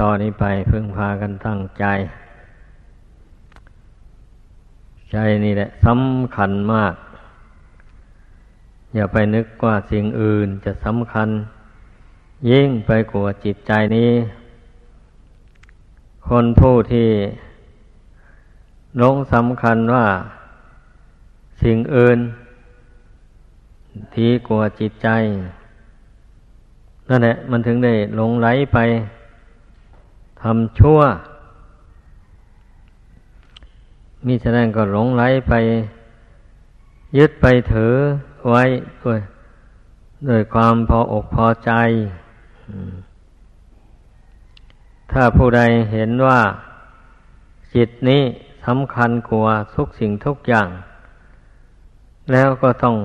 ต่อนนี้ไปพึ่งพากันตั้งใจ ใจนี่แหละสำคัญมาก อย่าไปนึกว่าสิ่งอื่นจะสำคัญ ยิ่งไปกลัวจิตใจนี้ คนผู้ที่หลงสำคัญว่าสิ่งอื่นดีกว่าจิตใจนั่นแหละมันถึงได้หลงไหลไป ทำชั่ว มิฉะนั้นก็หลงไหลไป ยึดไปถือไว้ด้วยด้วยความพออกพอใจ ถ้าผู้ใดเห็นว่า จิตนี้สำคัญกว่าทุกสิ่งทุกอย่าง แล้วก็ต้อง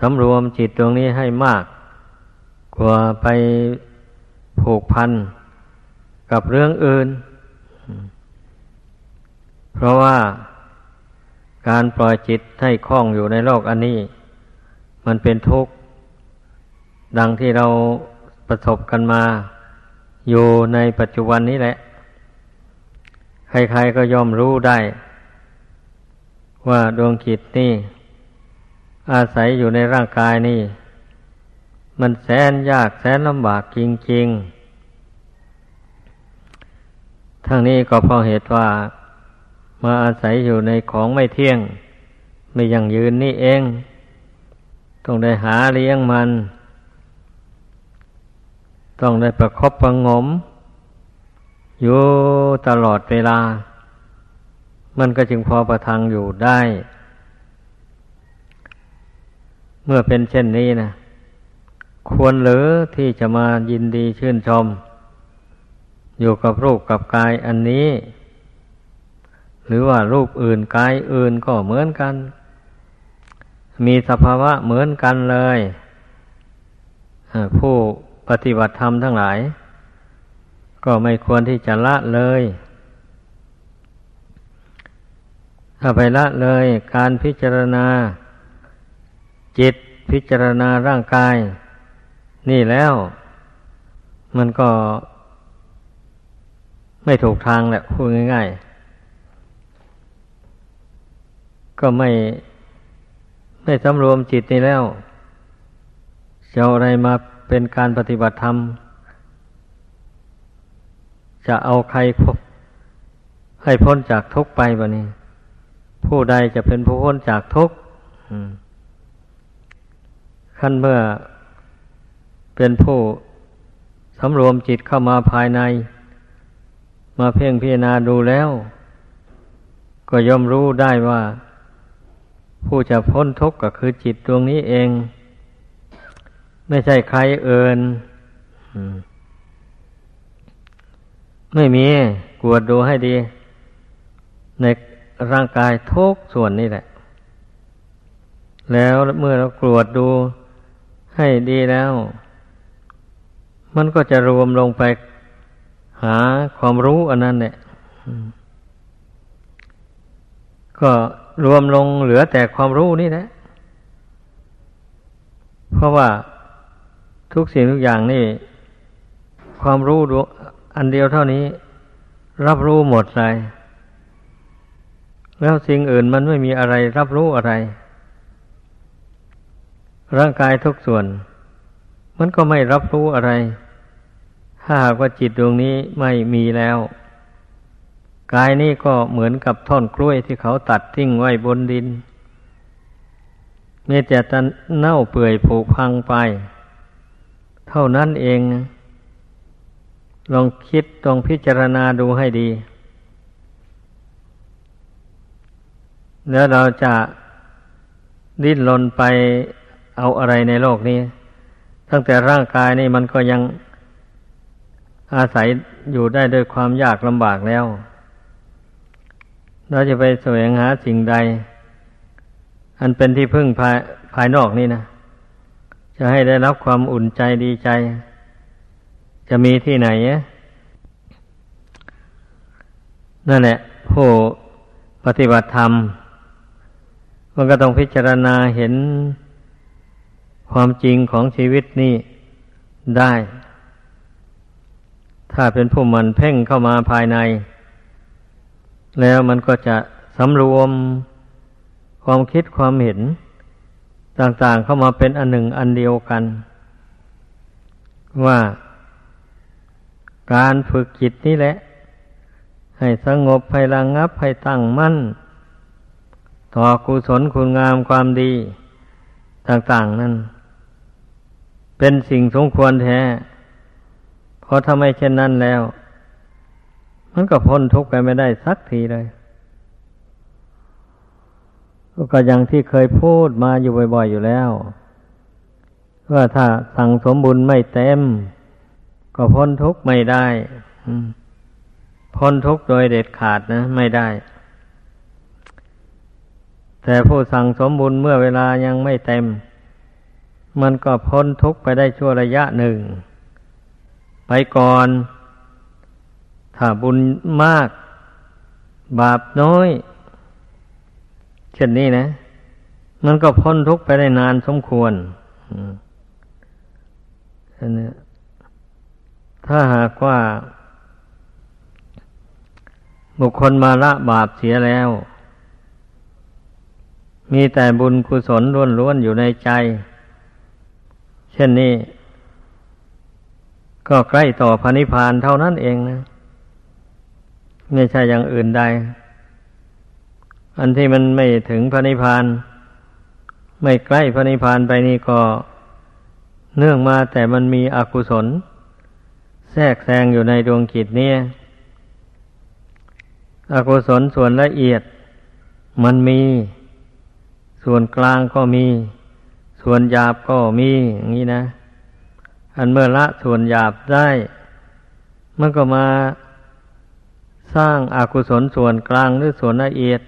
สำรวมจิตตรงนี้ให้มาก กว่าไปผูกพัน กับเรื่องอื่น เพราะว่าการปล่อยจิตให้คล้องอยู่ในโลกอันนี้ มันเป็นทุกข์ ดังที่เราประสบกันมาอยู่ในปัจจุบันนี้แหละ ใครๆก็ยอมรู้ได้ ว่าดวงจิตนี่ อาศัยอยู่ในร่างกายนี่ มันแสนยากแสนลำบากจริงๆ ทั้งนี้ก็เพราะเหตุว่า มาอาศัยอยู่ในของไม่เที่ยง ไม่ยังยืนนี่เอง ต้องได้หาเลี้ยงมัน ต้องได้ประคบประงม อยู่ตลอดเวลา มันก็จึงพอประทังอยู่ได้ เมื่อเป็นเช่นนี้นะควรหรือที่จะมายินดีชื่นชม อยู่กับรูปกับกายอันนี้ หรือว่ารูปอื่นกายอื่นก็เหมือนกัน มีสภาวะเหมือนกันเลยผู้ปฏิบัติธรรมทั้งหลาย ก็ไม่ควรที่จะละเลย ถ้าไปละเลยการพิจารณา จิตพิจารณาร่างกาย นี่แล้ว มันก็ ไม่ถูกทางแหละพูดง่าย ๆ ก็ไม่ไม่สำรวมจิตนี่แล้วจะอะไรมาเป็นการปฏิบัติธรรม จะเอาใครพบให้พ้นจากทุกไปบะนี้ ผู้ใดจะเป็นผู้พ้นจากทุกข์ขั้นเมื่อเป็นผู้สำรวมจิตเข้ามาภายใน มาเพ่งพิจารณาดูแล้ว ก็ย่อมรู้ได้ว่า ผู้จะพ้นทุกข์ก็คือจิตดวงนี้เอง ไม่ใช่ใครเอินไม่มีกวดดูให้ดี ในร่างกายทุกส่วนนี่แหละ แล้วเมื่อเรากรวดดูให้ดีแล้ว มันก็จะรวมลงไป หาความรู้อันนั้นเนี่ยก็รวมลงเหลือแต่ความรู้นี่แหละเพราะว่าทุกสิ่งทุกอย่างนี่ ความรู้อันเดียวเท่านี้ รับรู้หมดเลยแล้วสิ่งอื่นมันไม่มีอะไรรับรู้อะไร ร่างกายทุกส่วน มันก็ไม่รับรู้อะไร ถ้าหากว่าจิตดวงนี้ไม่มีแล้ว กายนี้ก็เหมือนกับท่อนกล้วยที่เขาตัดทิ้งไว้บนดินเมื่อแต่จะเน่าเปื่อยผุพังไป เท่านั้นเอง ลองคิดลองพิจารณาดูให้ดี แล้วเราจะดิ้นรนไปเอาอะไรในโลกนี้ ตั้งแต่ร่างกายนี่มันก็ยัง อาศัยอยู่ได้ด้วยความยากลำบากแล้ว เราจะไปแสวงหาสิ่งใด อันเป็นที่พึ่งภายภายนอกนี่นะ จะให้ได้รับความอุ่นใจดีใจ จะมีที่ไหนนั่นแหละผู้ปฏิบัติธรรม มันก็ต้องพิจารณาเห็นความจริงของชีวิตนี่ได้ ถ้าเป็นผู้มันเพ่งเข้ามาภายใน แล้วมันก็จะสำรวมความคิดความเห็น ต่างๆเข้ามาเป็นอันหนึ่งอันเดียวกัน ว่าการฝึกจิตนี่แหละ ให้สงบให้ระงงับให้ตั้งมั่น ต่อกุศลคุณงามความดี ต่างๆนั่น เป็นสิ่งสมควรแท้ เพราะถ้าไม่เช่นนั้นแล้ว มันก็พ้นทุกข์ไปไม่ได้สักทีเลย ก็อย่างที่เคยพูดมาอยู่บ่อย ๆ อยู่แล้วว่าถ้าสั่งสมบุญไม่เต็ม ก็พ้นทุกข์ไม่ได้พ้นทุกข์โดยเด็ดขาดนะ ไม่ได้ แต่ผู้สั่งสมบุญเมื่อเวลายังไม่เต็ม มันก็พ้นทุกข์ไปได้ชั่วระยะหนึ่ง ไปก่อน ถ้าบุญมาก บาปน้อย เช่นนี้นะ มันก็พ้นทุกข์ไปได้นานสมควรอันนี้ถ้าหากว่า บุคคลมาละบาปเสียแล้ว มีแต่บุญกุศลล้วนๆอยู่ในใจ เช่นนี้ ก็ใกล้ต่อพระนิพพานเท่านั้นเองนะ ไม่ใช่อย่างอื่นใด อันที่มันไม่ถึงพระนิพพาน ไม่ใกล้พระนิพพานไปนี่ก็ เนื่องมาแต่มันมีอกุศล แทรกแซงอยู่ในดวงจิตเนี่ยอกุศลส่วนละเอียด มันมี ส่วนกลางก็มี ส่วนหยาบก็มีอย่างนี้นะ อันเมื่อละส่วนหยาบได้ มันก็มาสร้างอากุศลส่วนกลางหรือส่วนละเอียด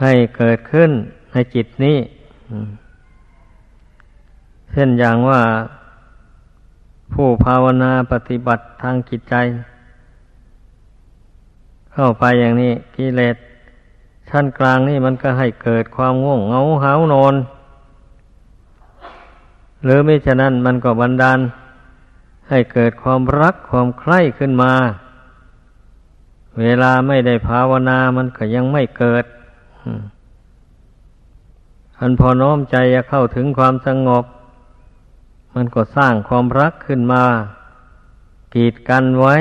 ให้เกิดขึ้นในจิตนี้เช่นอย่างว่าผู้ภาวนาปฏิบัติทางจิตใจ เข้าไปอย่างนี้กิเลสชั้นกลางนี่มันก็ให้เกิดความง่วงเหงาหานอน หรือไม่ฉะนั้นมันก็บันดาลให้เกิดความรักความใคร่ขึ้นมา เวลาไม่ได้ภาวนามันก็ยังไม่เกิดอันพอน้อมใจจะเข้าถึงความสงบ มันก็สร้างความรักขึ้นมา กีดกันไว้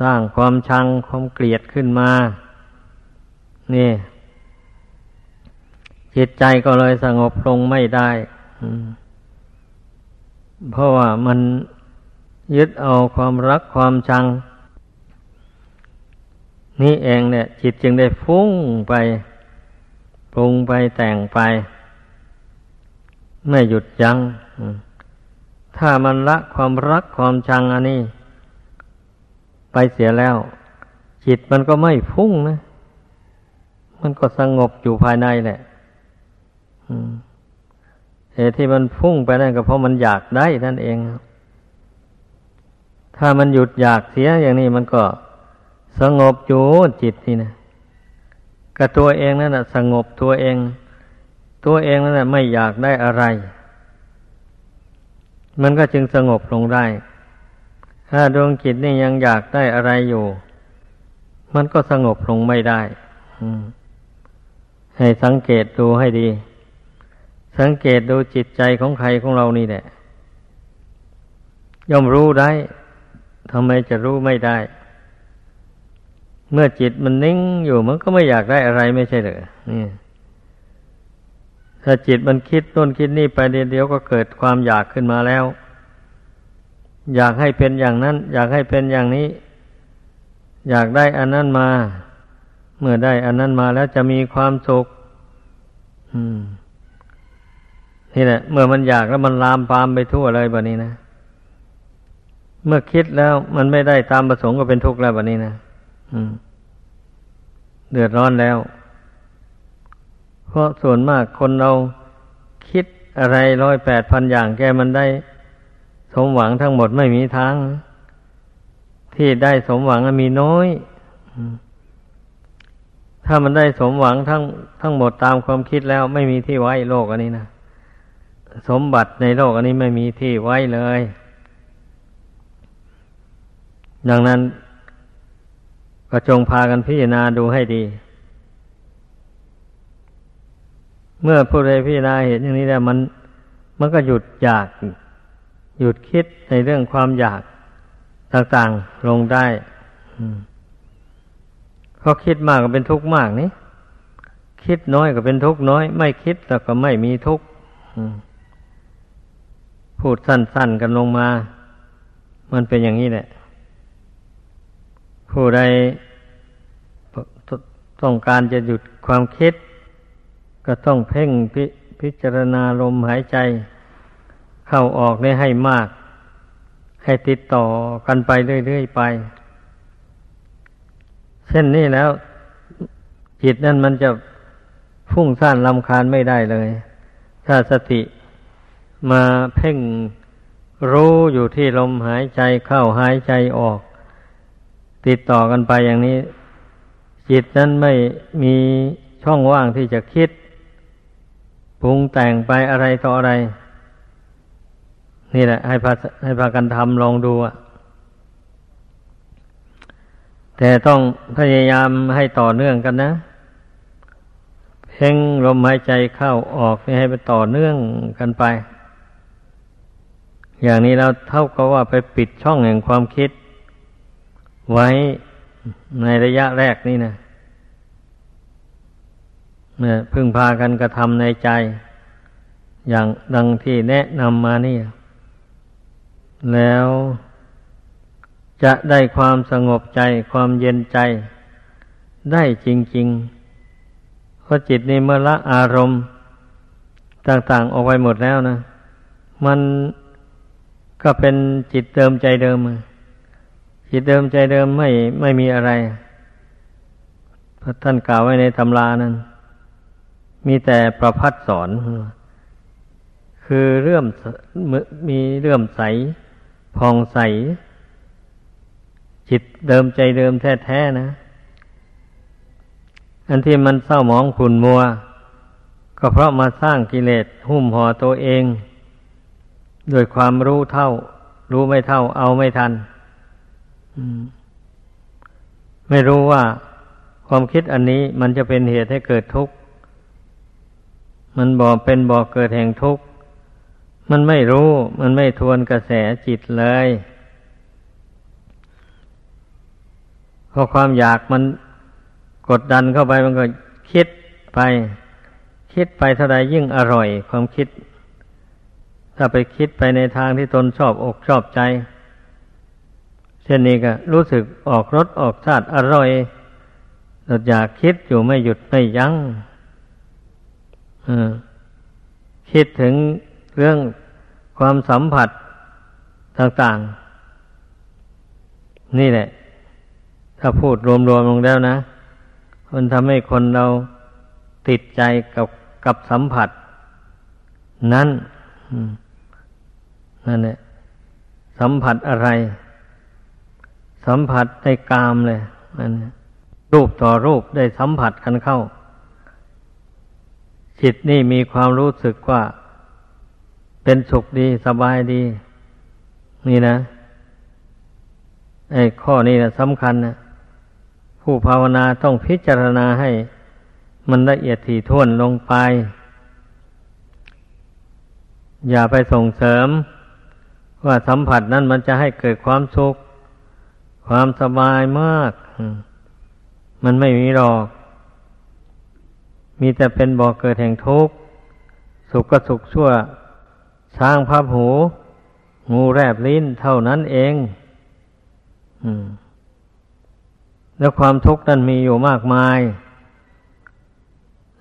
สร้างความชังความเกลียดขึ้นมา นี่ จิตใจก็เลยสงบลงไม่ได้ เพราะว่ามันยึดเอาความรักความชัง นี่เองเนี่ย จิตจึงได้ฟุ้งไปปรุงไปแต่งไป ไม่หยุดยัง้งถ้ามันละความรักความชังอันนี้ ไปเสียแล้ว จิตมันก็ไม่ฟุ้งนะ มันก็สงบอยู่ภายในแหละ เหตุที่มันฟุ้งไปนั่นก็เพราะมันอยากได้นั่นเอง ถ้ามันหยุดอยากเสียอย่างนี้มันก็สงบอยู่จิตนี่นะกับตัวเองนั่นแหะสงบตัวเอง ตัวเองนั่นแหะไม่อยากได้อะไร มันก็จึงสงบลงได้ ถ้าดวงจิตนี่ยังอยากได้อะไรอยู่ มันก็สงบลงไม่ได้ให้สังเกตดูให้ดี สังเกตดูจิตใจของใครของเรานี่แหละย่อมรู้ได้ทำไมจะรู้ไม่ได้ เมื่อจิตมันนิ่งอยู่มันก็ไม่อยากได้อะไรไม่ใช่เหรอนี่ถ้าจิตมันคิดต้นคิดนี่ไปเดียวก็เกิดความอยากขึ้นมาแล้ว อยากให้เป็นอย่างนั้น อยากให้เป็นอย่างนี้ อยากได้อันนั้นมา เมื่อได้อันนั้นมาแล้วจะมีความสุข อืม นี่แหละเมื่อมันอยากแล้วมันลามปามไปทั่วเลยแบบนี้นะ เมื่อคิดแล้วมันไม่ได้ตามประสงค์ก็เป็นทุกข์แล้วแบบนี้นะเดือดร้อนแล้ว เพราะส่วนมากคนเราคิดอะไรร้อยแปดพันอย่างแกมันได้ สมหวังทั้งหมดไม่มีทาง ที่ได้สมหวังมีน้อยถ้ามันได้สมหวังทั้งทั้งหมดตามความคิดแล้วไม่มีที่ไว้โลกอันนี้นะ สมบัติในโลกอันนี้ไม่มีที่ไว้เลย ดังนั้นก็จงพากันพิจารณาดูให้ดี เมื่อผู้ใดพิจารณาเห็นอย่างนี้แล้วมันมันก็หยุดอยาก หยุดคิดในเรื่องความอยากต่างๆลงได้เพราะคิดมากก็เป็นทุกข์มากนี่คิดน้อยก็เป็นทุกข์น้อย ไม่คิดแล้วก็ไม่มีทุกข์ พูดสั้นๆกันลงมา มันเป็นอย่างนี้แหละ ผู้ใดต้องการจะหยุดความคิด ก็ต้องเพ่งพพิจารณาลมหายใจ เข้าออกได้ให้มาก ให้ติดต่อกันไปเรื่อยๆไป เช่นนี้แล้ว จิตนั่นมันจะพุ่งซ่านลำคาญไม่ได้เลย ถ้าสติ มาเพ่งรู้อยู่ที่ลมหายใจเข้าหายใจออก ติดต่อกันไปอย่างนี้ จิตนั้นไม่มีช่องว่างที่จะคิดปรุงแต่งไปอะไรต่ออะไร นี่แหละ ให้พาให้พากันทำลองดูอะแต่ต้องพยายามให้ต่อเนื่องกันนะ เพ่งลมหายใจเข้าออกให้ไปต่อเนื่องกันไป อย่างนี้เราเท่ากับว่าไปปิดช่องแห่งความคิด ไว้ในระยะแรกนี่นะเนี่ยพึ่งพากันกระทำในใจ อย่างดังที่แนะนำมานี่ แล้วจะได้ความสงบใจความเย็นใจ ได้จริงๆ เพราะจิตนี่เมื่อละอารมณ์ ต่างๆออกไปหมดแล้วนะ มัน ก็เป็นจิตเดิมใจเดิม จิตเดิมใจเดิมไม่ไม่มีอะไรพระท่านกล่าวไว้ในตำรานั้น มีแต่ประพัดสอน คือเรื่อมมีเรื่อมใสพองใส จิตเดิมใจเดิมแท้ๆนะ อันที่มันเศร้าหมองขุนมัว ก็เพราะมาสร้างกิเลสหุ้มห่อตัวเอง ด้วยความรู้เท่า รู้ไม่เท่า เอาไม่ทันไม่รู้ว่าความคิดอันนี้มันจะเป็นเหตุให้เกิดทุกข์ มันบ่เป็นบ่อเกิดแห่งทุกข์ มันไม่รู้ มันไม่ทวนกระแสจิตเลยพอความอยากมันกดดันเข้าไปมันก็คิดไป คิดไปเท่าใดยิ่งอร่อย ความคิด ถ้าไปคิดไปในทางที่ตนชอบอกชอบใจ เช่นนี้ก็รู้สึกออกรสออกชาติอร่อยเราอยากคิดอยู่ไม่หยุดไม่ยัง้งคิดถึงเรื่องความสัมผัสต่างๆ นี่แหละ ถ้าพูดรวมๆลงแล้วนะ มันทำให้คนเราติดใจกับกับสัมผัส นั้น นั่นแหละสัมผัสอะไร สัมผัสในกามเลยนั่นรูปต่อรูปได้สัมผัสกันเข้า จิตนี่มีความรู้สึกว่า เป็นสุขดีสบายดี นี่นะไอ้ข้อนี้นะสำคัญนะผู้ภาวนาต้องพิจารณาให้ มันละเอียดถี่ถ้วนลงไป อย่าไปส่งเสริม ว่าสัมผัสนั้นมันจะให้เกิดความสุข ความสบายมาก มันไม่มีหรอก มีแต่เป็นบ่อกเกิดแห่งทุกข์ สุขก็สุขชั่ว ช้างพับหู งูแรบลิ้นเท่านั้นเองแล้วความทุกข์นั้นมีอยู่มากมาย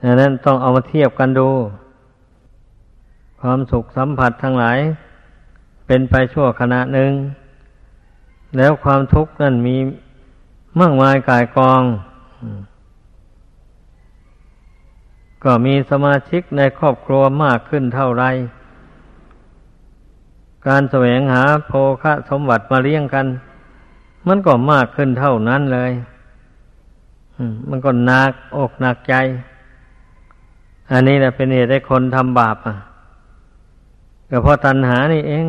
ดังนั้นต้องเอามาเทียบกันดู ความสุขสัมผัสทั้งหลาย เป็นไปชั่วขณะหนึ่ง แล้วความทุกข์นั้นมีมากมายกายกอง ก็มีสมาชิกในครอบครัวมากขึ้นเท่าไร การแสวงหาโภคะสมบัติมาเลี้ยงกัน มันก็มากขึ้นเท่านั้นเลยมันก็หนักอกหนักใจ อันนี้แหละเป็นเหตุให้คนทำบาปอะ ก็เพราะตัณหานี่เอง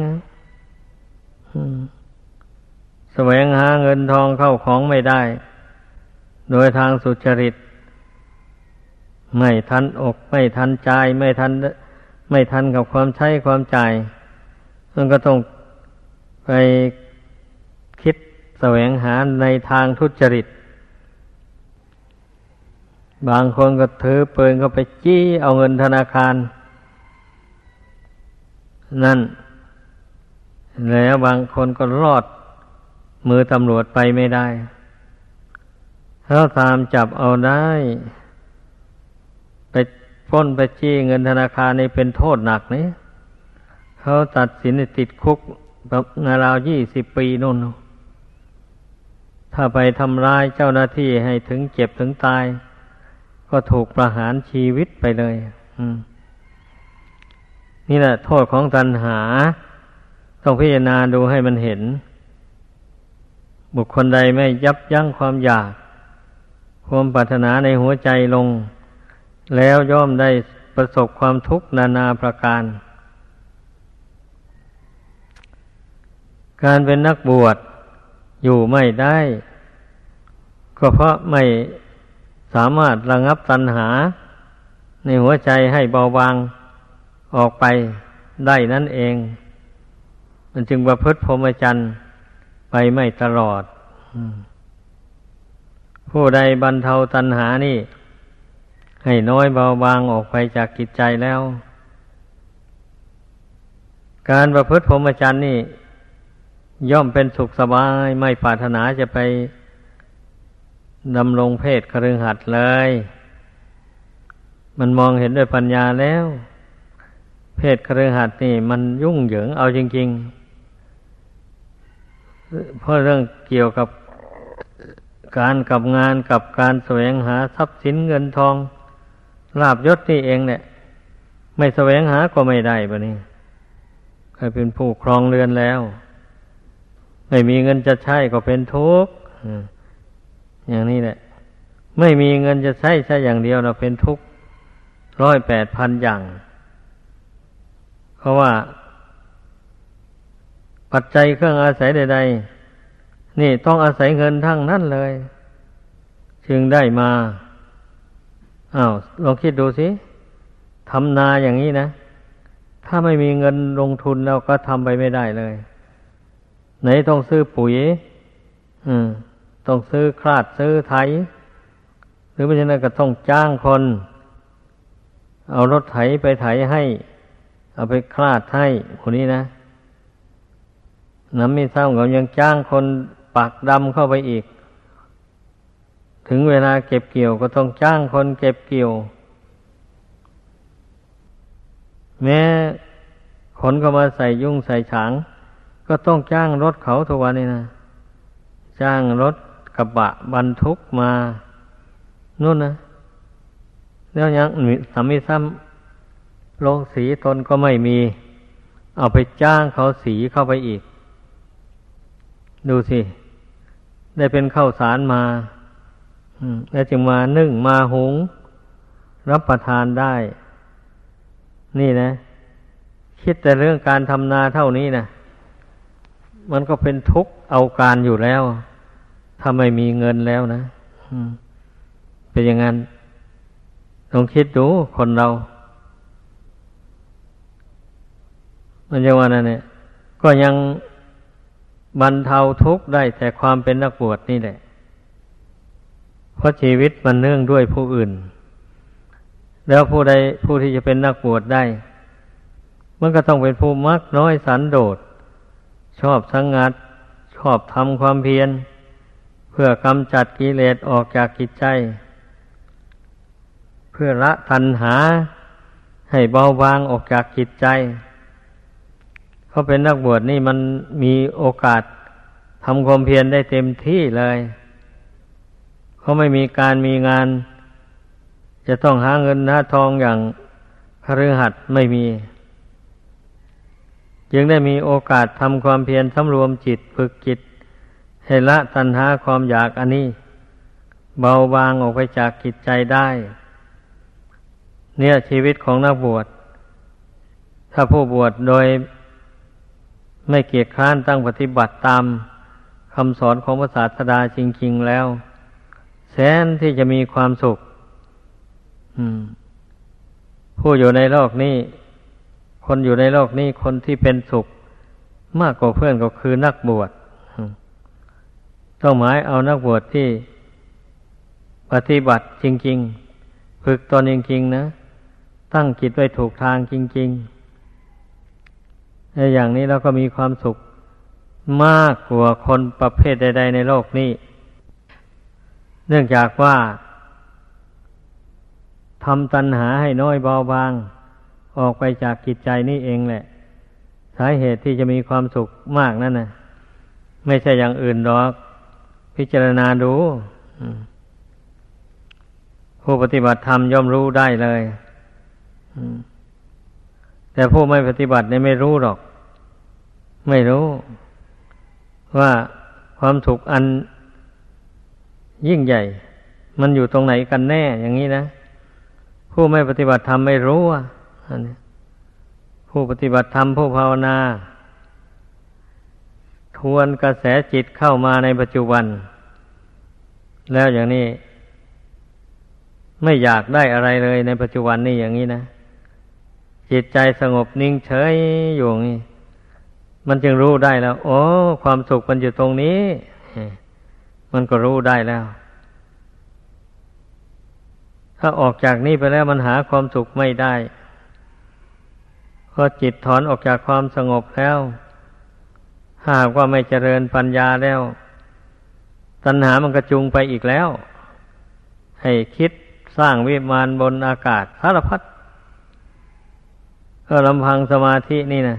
แสวงหาเงินทองเข้าของไม่ได้ โดยทางสุจริต ไม่ทันอก ไม่ทันใจ ไม่ทัน ไม่ทันกับความใช้ความจ่ายมันก็ต้องไปคิดแสวงหาในทางทุจริต บางคนก็ถือปืนก็ไปจี้เอาเงินธนาคาร นั่น แล้วบางคนก็รอดมือตำรวจไปไม่ได้ ถ้าตามจับเอาได้ ไปพ้นไปจี้เงินธนาคารนี่เป็นโทษหนักนี่เขาตัดสินติดคุกแบบนาราวยี่สิบปีนู่น ถ้าไปทำร้ายเจ้าหน้าที่ให้ถึงเจ็บถึงตาย ก็ถูกประหารชีวิตไปเลย นี่แหละโทษของตัณหา ต้องพิจารณาดูให้มันเห็น บุคคลใดไม่ยับยั้งความอยาก ความปรารถนาในหัวใจลง แล้วย่อมได้ประสบความทุกข์นานาประการ การเป็นนักบวชอยู่ไม่ได้ ก็เพราะไม่สามารถระงับตัณหา ในหัวใจให้เบาบาง ออกไปได้นั่นเอง มันจึงประพฤติพรหมจรรย์ไปไม่ตลอด ผู้ใดบรรเทาตัณหานี่ ให้น้อยเบาบางออกไปจากกิจใจแล้ว การประพฤติพรหมจรรย์นี่ ย่อมเป็นสุขสบายไม่ปรารถนาจะไปดำรงเพศครึงหัดเลย มันมองเห็นด้วยปัญญาแล้ว เพศครึงหัดนี่มันยุ่งเหยิงเอาจริง ๆ เพราะเรื่องเกี่ยวกับการกับงานกับการแสวงหาทรัพย์สินเงินทองลาบยศนี่เองเนี่ย ไม่แสวงหาก็ไม่ได้ปะนี่เคยเป็นผู้ครองเรือนแล้ว ไม่มีเงินจะใช้ก็เป็นทุกข์อย่างนี้แหละ ไม่มีเงินจะใช้ใช้อย่างเดียวเราเป็นทุกข์ร้อยแปดพันอย่าง เพราะว่า ปัจจัยเครื่องอาศัยใด ๆ นี่ต้องอาศัยเงินทั้งนั้นเลย จึงได้มาอ้าวลองคิดดูสิทำนาอย่างนี้นะ ถ้าไม่มีเงินลงทุนเราก็ทำไปไม่ได้เลย ไหนต้องซื้อปุ๋ยอืมต้องซื้อคลาดซื้อไถ หรือไม่ใช่นั้นก็ต้องจ้างคน เอารถไถไปไถให้ เอาไปคลาดให้คนนี้นะน้ำไม่เศร้าเขายังจ้างคนปักดำเข้าไปอีก ถึงเวลาเก็บเกี่ยวก็ต้องจ้างคนเก็บเกี่ยว แม้ขนก็มาใส่ยุ่งใส่ฉาง ก็ต้องจ้างรถเขาทุกวันนี้นะจ้างรถกระบะบรรทุกมานู่นนะแล้วยังสามีซ้ำ ลงสีตนก็ไม่มี เอาไปจ้างเขาสีเข้าไปอีก ดูสิ ได้เป็นข้าวสารมาแล้วจึงมานึ่งมาหุง รับประทานได้ นี่นะ คิดแต่เรื่องการทำนาเท่านี้นะมันก็เป็นทุกข์เอาการอยู่แล้วถ้าไม่มีเงินแล้วนะเป็นอย่างนั้นลองคิดดูคนเรา มันจะว่านั่นเนี่ยก็ยังบรรเทาทุกข์ได้แต่ความเป็นนักบวชนี่แหละ เพราะชีวิตมันเนื่องด้วยผู้อื่น แล้วผู้ใดผู้ที่จะเป็นนักบวชได้ มันก็ต้องเป็นผู้มักน้อยสันโดษ ชอบสังงัด ชอบทำความเพียร เพื่อกำจัดกิเลสออกจากกิจใจ เพื่อละทันหาให้เบาบางออกจากกิจใจ เขาเป็นนักบวชนี่มันมีโอกาสทำความเพียรได้เต็มที่เลยเขาไม่มีการมีงาน จะต้องหาเงินหาทองอย่างคฤหัสไม่มี จึงได้มีโอกาสทำความเพียรสำรวมจิตฝึกจิต ให้ละตัณหาความอยากอันนี้ เบาบางออกไปจากจิตใจได้ เนี่ยชีวิตของนักบวช ถ้าผู้บวชโดย ไม่เกียจค้านตั้งปฏิบัติตามคำสอนของพระศาสดาจริง ๆ แล้ว แสนที่จะมีความสุขผู้อยู่ในโลกนี้ คนอยู่ในโลกนี้ คนที่เป็นสุข มากกว่าเพื่อนก็คือนักบวชต้องหมายเอานักบวชที่ปฏิบัติจริง ๆ ฝึกตนจริง ๆ นะ ตั้งจิตไว้ถูกทางจริง ๆ อย่างนี้เราก็มีความสุขมากกว่าคนประเภทใด ๆ ในโลกนี้ เนื่องจากว่าทำตัณหาให้น้อยเบาบาง ออกไปจากจิตใจนี่เองแหละ สาเหตุที่จะมีความสุขมากนั่นนะไม่ใช่อย่างอื่นหรอก พิจารณาดู ผู้ปฏิบัติธรรมย่อมรู้ได้เลย แต่ผู้ไม่ปฏิบัติเนี่ยไม่รู้หรอก ไม่รู้ว่าความสุขอันยิ่งใหญ่ มันอยู่ตรงไหนกันแน่อย่างนี้นะ ผู้ไม่ปฏิบัติธรรมไม่รู้อะอันนี้ผู้ปฏิบัติธรรมผู้ภาวนา ทวนกระแสจิตเข้ามาในปัจจุบัน แล้วอย่างนี้ ไม่อยากได้อะไรเลยในปัจจุบันนี่อย่างนี้นะ จิตใจสงบนิ่งเฉยอยู่นี้มันจึงรู้ได้แล้ว โอ้ ความสุขมันอยู่ตรงนี้ มันก็รู้ได้แล้ว ถ้าออกจากนี้ไปแล้วมันหาความสุขไม่ได้พอจิตถอนออกจากความสงบแล้วหากว่าไม่เจริญปัญญาแล้ว ตัณหามันกระจุงไปอีกแล้ว ให้คิดสร้างวิมานบนอากาศสารพัด ก็ลำพังสมาธินี่นะ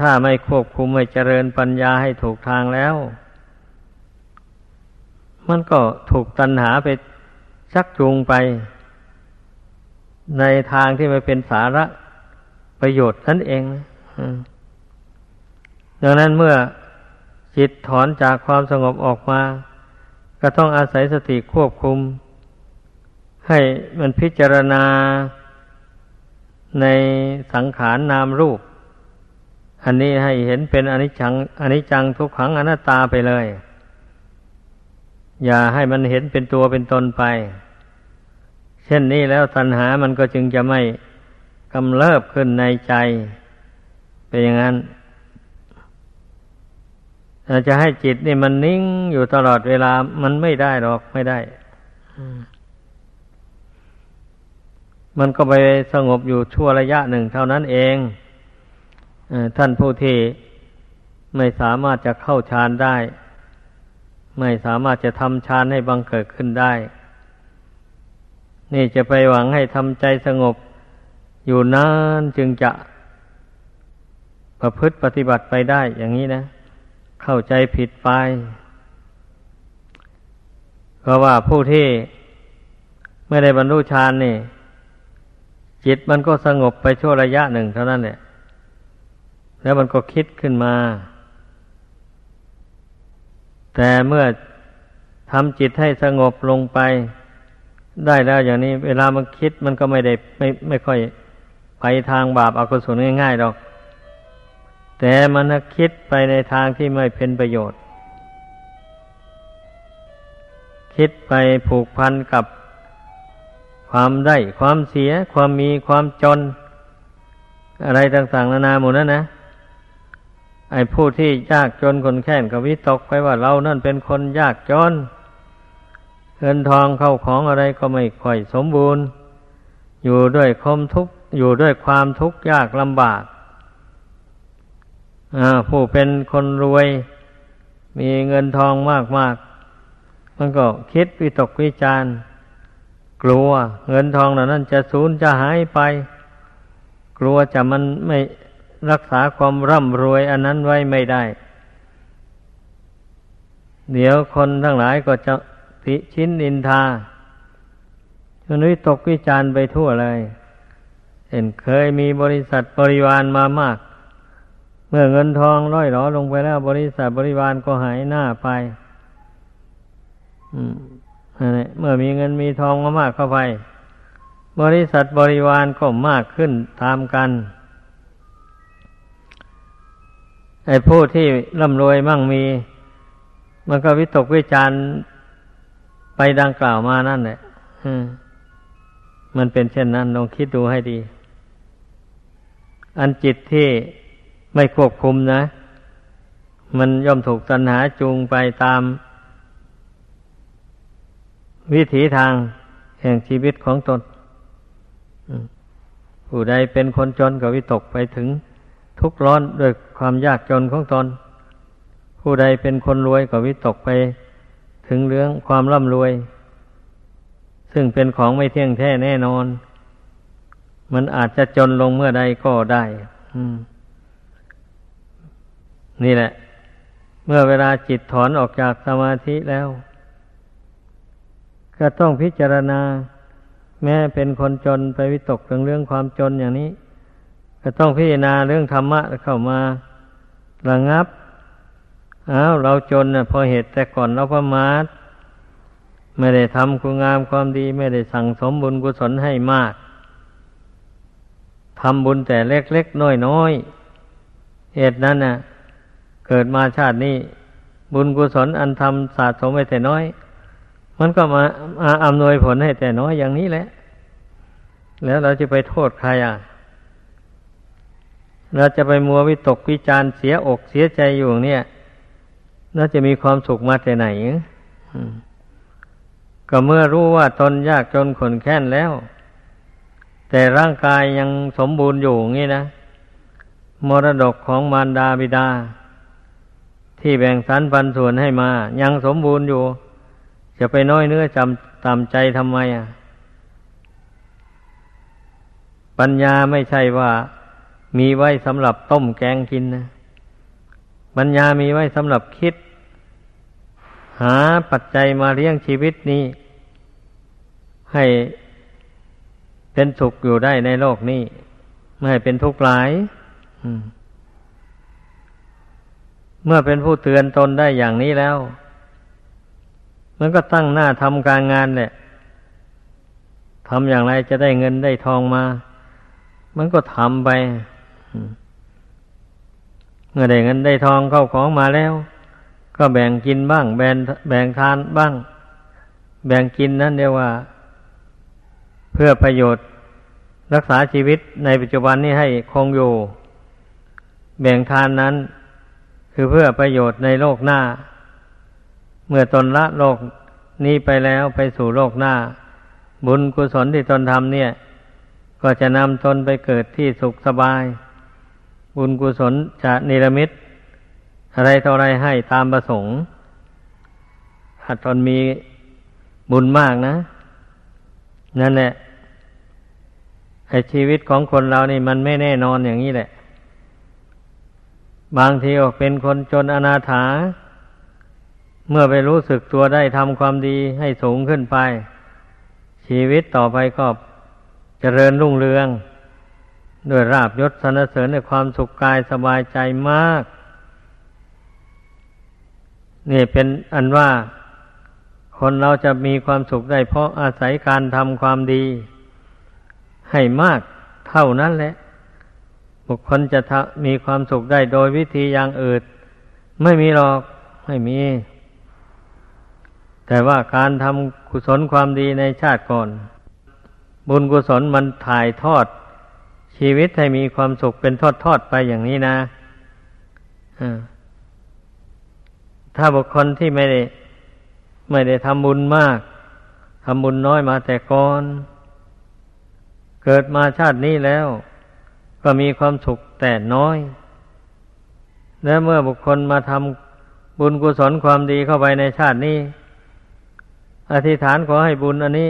ถ้าไม่ควบคุมไม่เจริญปัญญาให้ถูกทางแล้ว มันก็ถูกตัณหาไปชักจูงไป ในทางที่ไม่เป็นสาระประโยชน์นั่นเองดังนั้นเมื่อจิตถอนจากความสงบออกมา ก็ต้องอาศัยสติควบคุม ให้มันพิจารณา ในสังขารนนามรูป อันนี้ให้เห็นเป็นอนิจจังอนิจจังทุกขังอนัตตาไปเลย อย่าให้มันเห็นเป็นตัวเป็นตนไป เช่นนี้แล้วตัณหามันก็จึงจะไม่กำเริบขึ้นในใจเป็นอย่างนั้นจะให้จิตนี่มันนิ่งอยู่ตลอดเวลามันไม่ได้หรอกไม่ได้ มันก็ไปสงบอยู่ชั่วระยะหนึ่งเท่านั้นเองท่านผู้ที่ไม่สามารถจะเข้าฌานได้ ไม่สามารถจะทำฌานให้บังเกิดขึ้นได้ นี่จะไปหวังให้ทำใจสงบอยู่นานจึงจะประพฤติปฏิบัติไปได้อย่างนี้นะ เข้าใจผิดไป เพราะว่าผู้ที่ไม่ได้บรรลุฌานนี่ จิตมันก็สงบไปชั่วระยะหนึ่งเท่านั้นแหละแล้วมันก็คิดขึ้นมา แต่เมื่อทำจิตให้สงบลงไป ได้แล้วอย่างนี้ เวลามันคิดมันก็ไม่ได้ไม่ไม่ค่อยไปทางบาปอากุศลง่ายๆหรอกแต่มันคิดไปในทางที่ไม่เป็นประโยชน์ คิดไปผูกพันกับ ความได้ความเสีย ความมีความจน อะไรต่างๆนานาหมดนั้นนะไอ้ผู้ที่ยากจนคนแค้นก็วิตกไปว่าเรานั่นเป็นคนยากจนเงินทองเข้าของอะไรก็ไม่ค่อยสมบูรณ์ อยู่ด้วยคมทุกอยู่ด้วยความทุกข์ยากลำบากผู้เป็นคนรวย มีเงินทองมากมมันก็คิดวิตกวิจารณ กลัวเงินทองเหล่านั้นจะสูญจะหายไป กลัวจะมันไม่รักษาความร่ำรวยอันนั้นไว้ไม่ได้ เดี๋ยวคนทั้งหลายก็จะติชินอินทาจนวิตกวิจารไปทั่วเลยเห็นเคยมีบริษัทบริวารมามาก เมื่อเงินทองร้อยหลอลงไปแล้ว บริษัทบริวารก็หายหน้าไป เมื่อมีเงินมีทองมามากเข้าไป บริษัทบริวารก็มากขึ้นตามกันไอ้ผู้ที่ร่ำรวยมั่งมี มันก็วิตกวิจารไปดังกล่าวมานั่นแหละมันเป็นเช่นนั้นลองคิดดูให้ดี อันจิตที่ไม่ควบคุมนะ มันย่อมถูกตัณหาจูงไปตาม วิถีทางแห่งชีวิตของตนผู้ใดเป็นคนจนก็วิตกไปถึงทุกข์ร้อนด้วยความยากจนของตน ผู้ใดเป็นคนรวยก็วิตกไปถึงเรื่องความร่ำรวย ซึ่งเป็นของไม่เที่ยงแท้แน่นอน มันอาจจะจนลงเมื่อใดก็ได้นี่แหละ เมื่อเวลาจิตถอนออกจากสมาธิแล้ว ก็ต้องพิจารณา แม้เป็นคนจนไปวิตกถึงเรื่องความจนอย่างนี้ ก็ต้องพิจารณาเรื่องธรรมะเข้ามาระงับอ้าวเราจนนะพอเหตุแต่ก่อนเราประมาทไม่ได้ทำคุณงามความดี ไม่ได้สั่งสมบุญกุศลให้มากทำบุญแต่เล็กๆน้อยๆเหตุนั้นน่ะ เกิดมาชาตินี้ บุญกุศลอันทำสะสมไว้แต่น้อย มันก็มามาอำนวยผลให้แต่น้อยอย่างนี้แหละ แล้วเราจะไปโทษใครอะ เราจะไปมัววิตกวิจารเสียอกเสียใจอยู่เนี่ยน่าจะมีความสุขมาแต่ไหนก็เมื่อรู้ว่าตนยากจนขนแค้นแล้ว แต่ร่างกายยังสมบูรณ์อยู่งี้นะ มรดกของมารดาบิดา ที่แบ่งสรรปันส่วนให้มา ยังสมบูรณ์อยู่ จะไปน้อยเนื้อจำตามใจทำไมอะ ปัญญาไม่ใช่ว่ามีไว้สำหรับต้มแกงกินนะ ปัญญามีไว้สำหรับคิด หาปัจจัยมาเลี้ยงชีวิตนี้ ให้เป็นสุขอยู่ได้ในโลกนี้ ไม่ให้เป็นทุกข์หลาย เมื่อเป็นผู้เตือนตนได้อย่างนี้แล้ว มันก็ตั้งหน้าทำการงานแหละทำอย่างไรจะได้เงินได้ทองมา มันก็ทำไปเมื่อได้เงินได้ทองเข้าของมาแล้ว ก็แบ่งกินบ้าง แบ่งแบ่งทานบ้าง แบ่งกินนั้นเรียกว่า เพื่อประโยชน์รักษาชีวิตในปัจจุบันนี้ให้คงอยู่ แบ่งทานนั้น คือเพื่อประโยชน์ในโลกหน้า เมื่อตนละโลกนี้ไปแล้วไปสู่โลกหน้า บุญกุศลที่ตนทำเนี่ย ก็จะนำตนไปเกิดที่สุขสบาย บุญกุศลจะนิรมิตอะไรเท่าไรให้ตามประสงค์หากตนมีบุญมากนะ นั่นแหละไอชีวิตของคนเรานี่มันไม่แน่นอนอย่างนี้แหละ บางทีก็เป็นคนจนอนาถา เมื่อไปรู้สึกตัวได้ทำความดีให้สูงขึ้นไป ชีวิตต่อไปก็เจริญรุ่งเรืองด้วยราบยศสนเสริญในความสุขกายสบายใจมาก นี่เป็นอันว่าคนเราจะมีความสุขได้เพราะอาศัยการทำความดี ให้มากเท่านั้นแหละ บุคคลจะมีความสุขได้โดยวิธีอย่างอื่น ไม่มีหรอก ไม่มี แต่ว่าการทำกุศลความดีในชาติก่อน บุญกุศลมันถ่ายทอด ชีวิตให้มีความสุขเป็นทอดๆไปอย่างนี้นะถ้าบุคคลที่ไม่ได้ ไม่ได้ทำบุญมากทำบุญน้อยมาแต่ก่อน เกิดมาชาตินี้แล้ว ก็มีความสุขแต่น้อย และเมื่อบุคคลมาทำบุญกุศลความดีเข้าไปในชาตินี้ อธิษฐานขอให้บุญอันนี้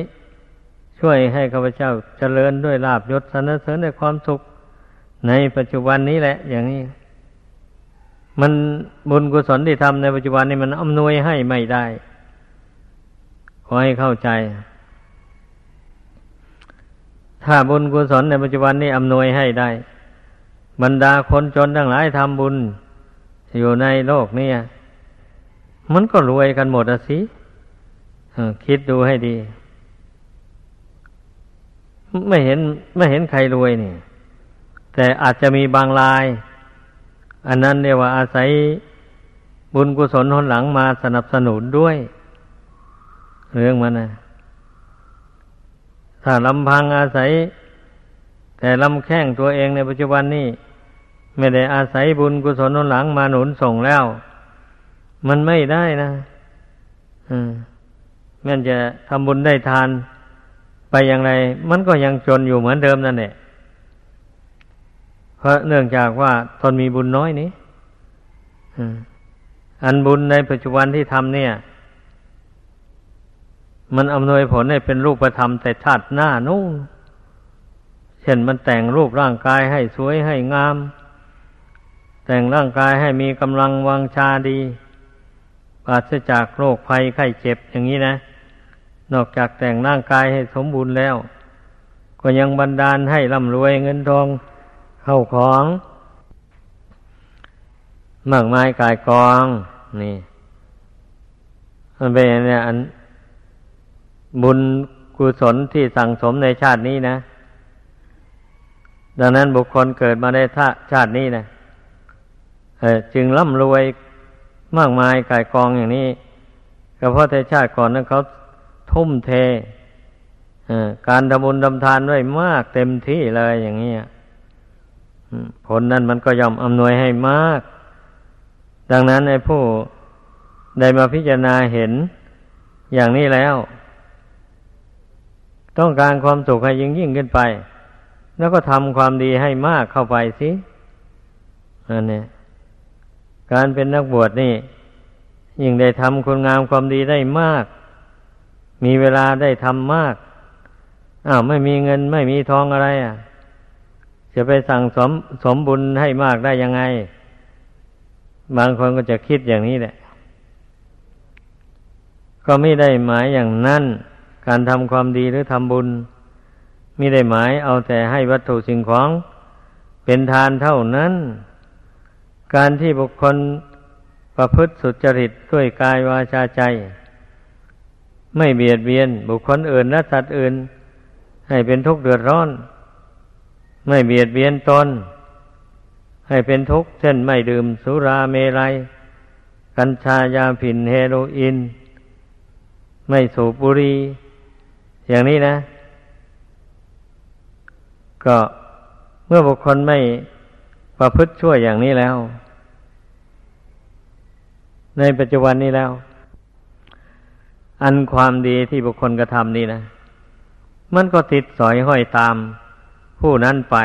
ช่วยให้ข้าพเจ้าเจริญด้วยลาบยศสนเสริญด้วยความสุขในปัจจุบันนี้แหละ อย่างนี้ มันบุญกุศลที่ทำในปัจจุบันนี้มันอำนวยให้ไม่ได้ ขอให้เข้าใจ ถ้าบุญกุศลในปัจจุบันนี้อำนวยให้ได้ บรรดาคนจนทั้งหลายทำบุญอยู่ในโลกนี้มันก็รวยกันหมดสิ คิดดูให้ดี ไม่เห็นไม่เห็นใครรวยนี่ แต่อาจจะมีบางราย อันนั้นเรียกว่าอาศัยบุญกุศลหนหลังมาสนับสนุนด้วย เรื่องมันนะถ้าลำพังอาศัย แต่ลำแข้งตัวเองในปัจจุบันนี้ไม่ได้อาศัยบุญกุศลหนหลังมาหนุนส่งแล้ว มันไม่ได้นะ อืม แม้จะทำบุญได้ทานไปอย่างไร มันก็ยังจนอยู่เหมือนเดิมนั่นแหละเพราะเนื่องจากว่าตนมีบุญน้อยนี้อันบุญในปัจจุบันที่ทำเนี่ย มันอำนวยผลให้เป็นรูปธรรมแต่ชาติหน้านู่นเช่นมันแต่งรูปร่างกายให้สวยให้งาม แต่งร่างกายให้มีกำลังวังชาดีปราศจากโรคภัยไข้เจ็บอย่างนี้นะ นอกจากแต่งร่างกายให้สมบูรณ์แล้ว ก็ยังบันดาลให้ร่ำรวยเงินทองเข้าของมากมายกายกอง นี่มันเป็นเนี่ยอันบุญกุศลที่สั่งสมในชาตินี้นะ ดังนั้นบุคคลเกิดมาในชาตินี้นะจึงร่ำรวยมากมายกายกองอย่างนี้ก็เพราะแต่ชาติก่อนนั้นเขา ทุ่มเทการดำบุญดำทานไว้มากเต็มที่เลยอย่างนี้ผลนั้นมันก็ย่อมอำนวยให้มาก ดังนั้นไอ้ผู้ได้มาพิจารณาเห็นอย่างนี้แล้ว ต้องการความสุขให้ยิ่งยิ่งขึ้นไป แล้วก็ทำความดีให้มากเข้าไปสิอันนี้การเป็นนักบวชนี่ยิ่งได้ทำคุณงามความดีได้มาก มีเวลาได้ทำมากอ้าวไม่มีเงินไม่มีทองอะไรอะ จะไปสั่งสมสมบุญให้มากได้ยังไง บางคนก็จะคิดอย่างนี้แหละ ก็ไม่ได้หมายอย่างนั้น การทำความดีหรือทำบุญไม่ได้หมายเอาแต่ให้วัตถุสิ่งของเป็นทานเท่านั้น การที่บุคคลประพฤติสุจริตด้วยกายวาจาใจ ไม่เบียดเบียน บุคคลอื่นและสัตว์อื่น ให้เป็นทุกข์เดือดร้อน ไม่เบียดเบียนตนให้เป็นทุกข์เช่นไม่ดื่มสุราเมลัย กัญชายาผินเฮโรอีนไม่สูบบุหรี่อย่างนี้นะ ก็เมื่อบุคคลไม่ประพฤติชั่วอย่างนี้แล้ว ในปัจจุบันนี้แล้ว อันความดีที่บุคคลกระทำนี่นะ มันก็ติดสอยห้อยตามผู้นั้นไป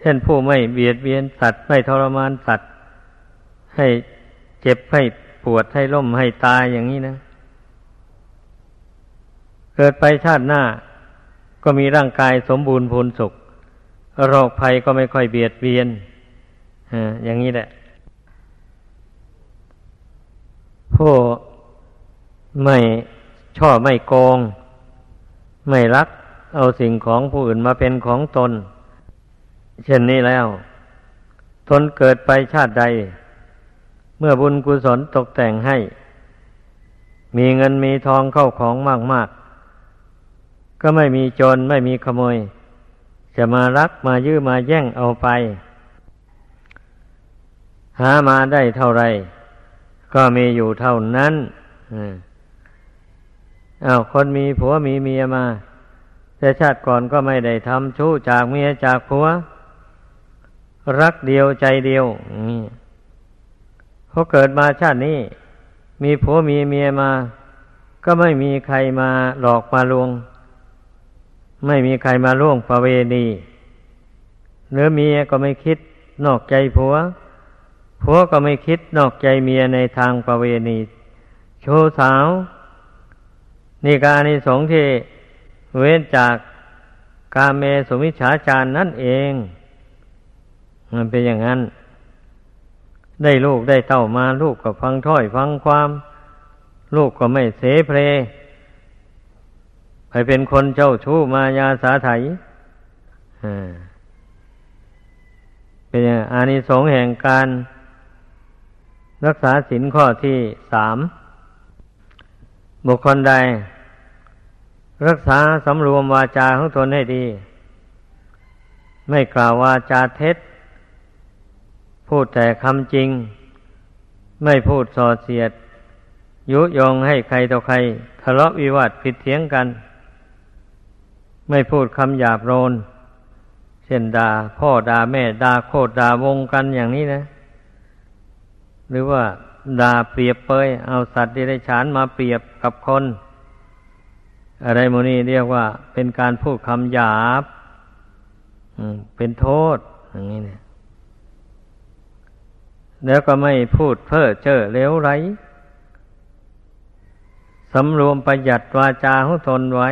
เช่นผู้ไม่เบียดเบียนสัตว์ ไม่ทรมานสัตว์ ให้เจ็บให้ปวดให้ล้มให้ตายอย่างนี้นะ เกิดไปชาติหน้า ก็มีร่างกายสมบูรณ์พูนสุขโรคภัยก็ไม่ค่อยเบียดเบียนอย่างนี้แหละผู้ ไม่ชอบไม่โกง ไม่รัก เอาสิ่งของผู้อื่นมาเป็นของตน เช่นนี้แล้วทนเกิดไปชาติใด เมื่อบุญกุศลตกแต่งให้ มีเงินมีทองเข้าของมาก ๆ ก็ไม่มีโจรไม่มีขโมย จะมารักมายื้อมาแย่งเอาไป หามาได้เท่าไร ก็มีอยู่เท่านั้นอ้ อาวคนมีผัวมีเมียมา แต่ชาติก่อนก็ไม่ได้ทำชู้จากเมียจากผัว รักเดียวใจเดียวนี่พอเกิดมาชาตินี้ มีผัวมีเมียมา ก็ไม่มีใครมาหลอกมาลวง ไม่มีใครมาล่วงประเวณีเนื้อเมียก็ไม่คิดนอกใจผัวผัวก็ไม่คิดนอกใจเมียในทางประเวณี โชว์สาว นี่การในสงที่เว้นจากกาเมสุมิฉาจารนั่นเอง มันเป็นอย่างนั้น ได้ลูกได้เต้ามาลูกก็ฟังถ้อยฟังความ ลูกก็ไม่เสเพลไปเป็นคนเจ้าชู้มายาสาไถเป็นอย่างอานิสงส์แห่งการ รักษาศีลข้อที่สาม บุคคลใด รักษาสำรวมวาจาของตนให้ดี ไม่กล่าววาจาเท็จ พูดแต่คำจริง ไม่พูดส่อเสียด ยุยงให้ใครต่อใคร ทะเลาะวิวาทผิดเถียงกัน ไม่พูดคำหยาบโลนเช่นด่าพ่อด่าแม่ด่าโคตรด่าวงกันอย่างนี้นะ หรือว่า ด่าเปรียบเปยเอาสัตว์ที่ได้ฉานมาเปรียบกับคน อะไรโมนี่เรียกว่า เป็นการพูดคำหยาบเป็นโทษ อย่างนี้เนี่ย แล้วก็ไม่พูดเพ้อเจ้อเลวไรสำรวมประหยัดวาจาของตนไว้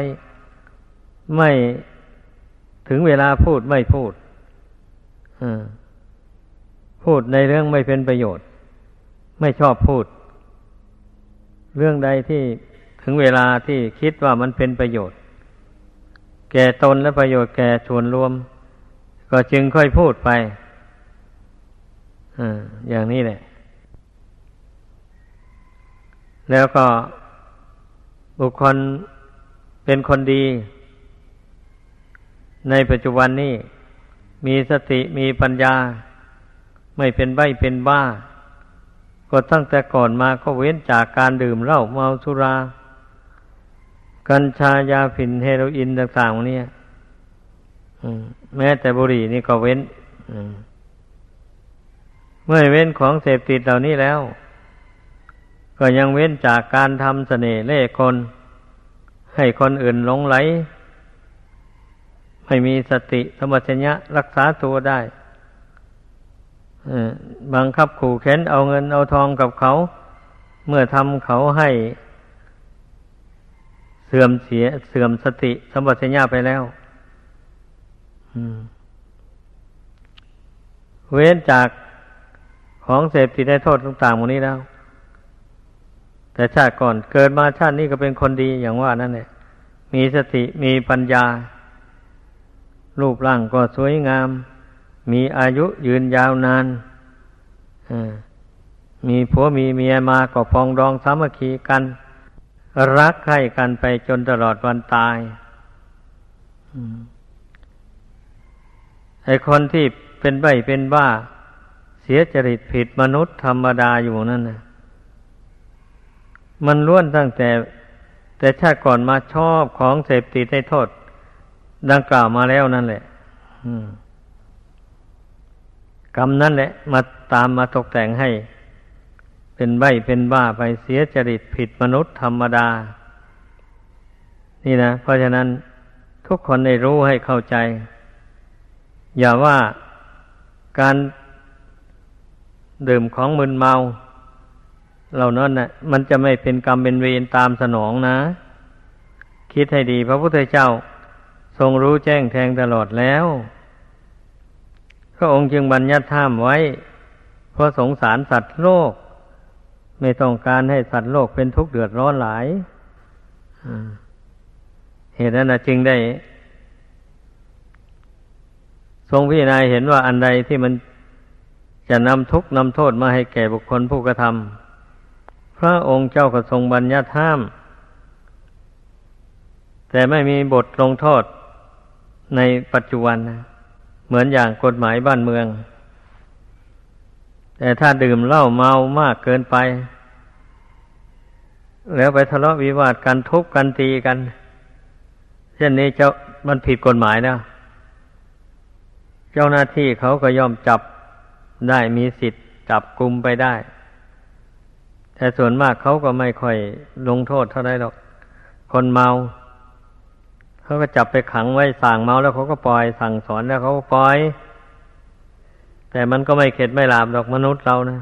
ไม่ถึงเวลาพูดไม่พูดพูดในเรื่องไม่เป็นประโยชน์ ไม่ชอบพูด เรื่องใดที่ถึงเวลาที่คิดว่ามันเป็นประโยชน์ แก่ตนและประโยชน์แก่ชวนรวม ก็จึงค่อยพูดไปอย่างนี้แหละ แล้วก็บุคคลเป็นคนดี ในปัจจุบันนี้ มีสติมีปัญญา ไม่เป็นใบเป็นบ้า ก็ตั้งแต่ก่อนมาก็เว้นจากการดื่มเหล้าเมาสุรา กัญชายาฝิ่นเฮโรอีนต่างๆนี้แม้แต่บุหรี่นี่ก็เว้นเมื่อเว้นของเสพติดเหล่านี้แล้ว ก็ยังเว้นจากการทำเสน่ห์เล่คน ให้คนอื่นหลงไหลไม่มีสติสมัชญะรักษาตัวได้ บังคับขู่เข็นเอาเงินเอาทองกับเขา เมื่อทำเขาให้ เสื่อมเสียเสื่อมสติสมัชญะไปแล้วเว้นจากของเสพติดได้โทษต่างๆหมดนี้แล้ว แต่ชาติก่อนเกิดมาชาตินี้ก็เป็นคนดีอย่างว่านั่นแหละมีสติมีปัญญา รูปร่างก็สวยงาม มีอายุยืนยาวนานมีผัวมีเมียมาก็ฟองดองสามัคคีกัน รักใคร่กันไปจนตลอดวันตายไอคนที่เป็นใบเป็นบ้า เสียจริตผิดมนุษย์ธรรมดาอยู่นั่นนะมันล้วนตั้งแต่ แต่ชาติก่อนมาชอบของเสพติดในโทษ ดังกล่าวมาแล้วนั่นแหละ กรรมนั่นแหละ มาตามมาตกแต่งให้ เป็นใบเป็นบ้าไปเสียจริตผิดมนุษย์ธรรมดา นี่นะ เพราะฉะนั้นทุกคนได้รู้ให้เข้าใจ อย่าว่าการดื่มของมึนเมา เหล่านั้นนะ่ะ มันจะไม่เป็นกรรมเป็นเวรตามสนองนะ คิดให้ดี พระพุทธเจ้าทรงรู้แจ้งแทงตลอดแล้ว พระองค์จึงบัญญัติห้ามไว้ เพราะสงสารสัตว์โลก ไม่ต้องการให้สัตว์โลกเป็นทุกข์เดือดร้อนหลายเหตุนั้นจึงได้ ทรงพิจารณาเห็นว่าอันใดที่มันจะนำทุกข์นำโทษมาให้แก่บุคคลผู้กระทำพระองค์เจ้าก็ทรงบัญญัติห้าม แต่ไม่มีบทลงโทษในปัจจุบันนะ เหมือนอย่างกฎหมายบ้านเมือง แต่ถ้าดื่มเหล้าเมามากเกินไป แล้วไปทะเลาะวิวาทกันทุบกันตีกัน เช่นนี้เจ้ามันผิดกฎหมายนะ เจ้าหน้าที่เขาก็ย่อมจับได้มีสิทธิ์จับกลุ่มไปได้ แต่ส่วนมากเขาก็ไม่ค่อยลงโทษเท่าไรหรอก คนเมา เขาก็จับไปขังไว้สั่งเมาแล้วเขาก็ปล่อย สั่งสอนแล้วเขาก็ปล่อย แต่มันก็ไม่เข็ดไม่หลาบดอกมนุษย์เรานะ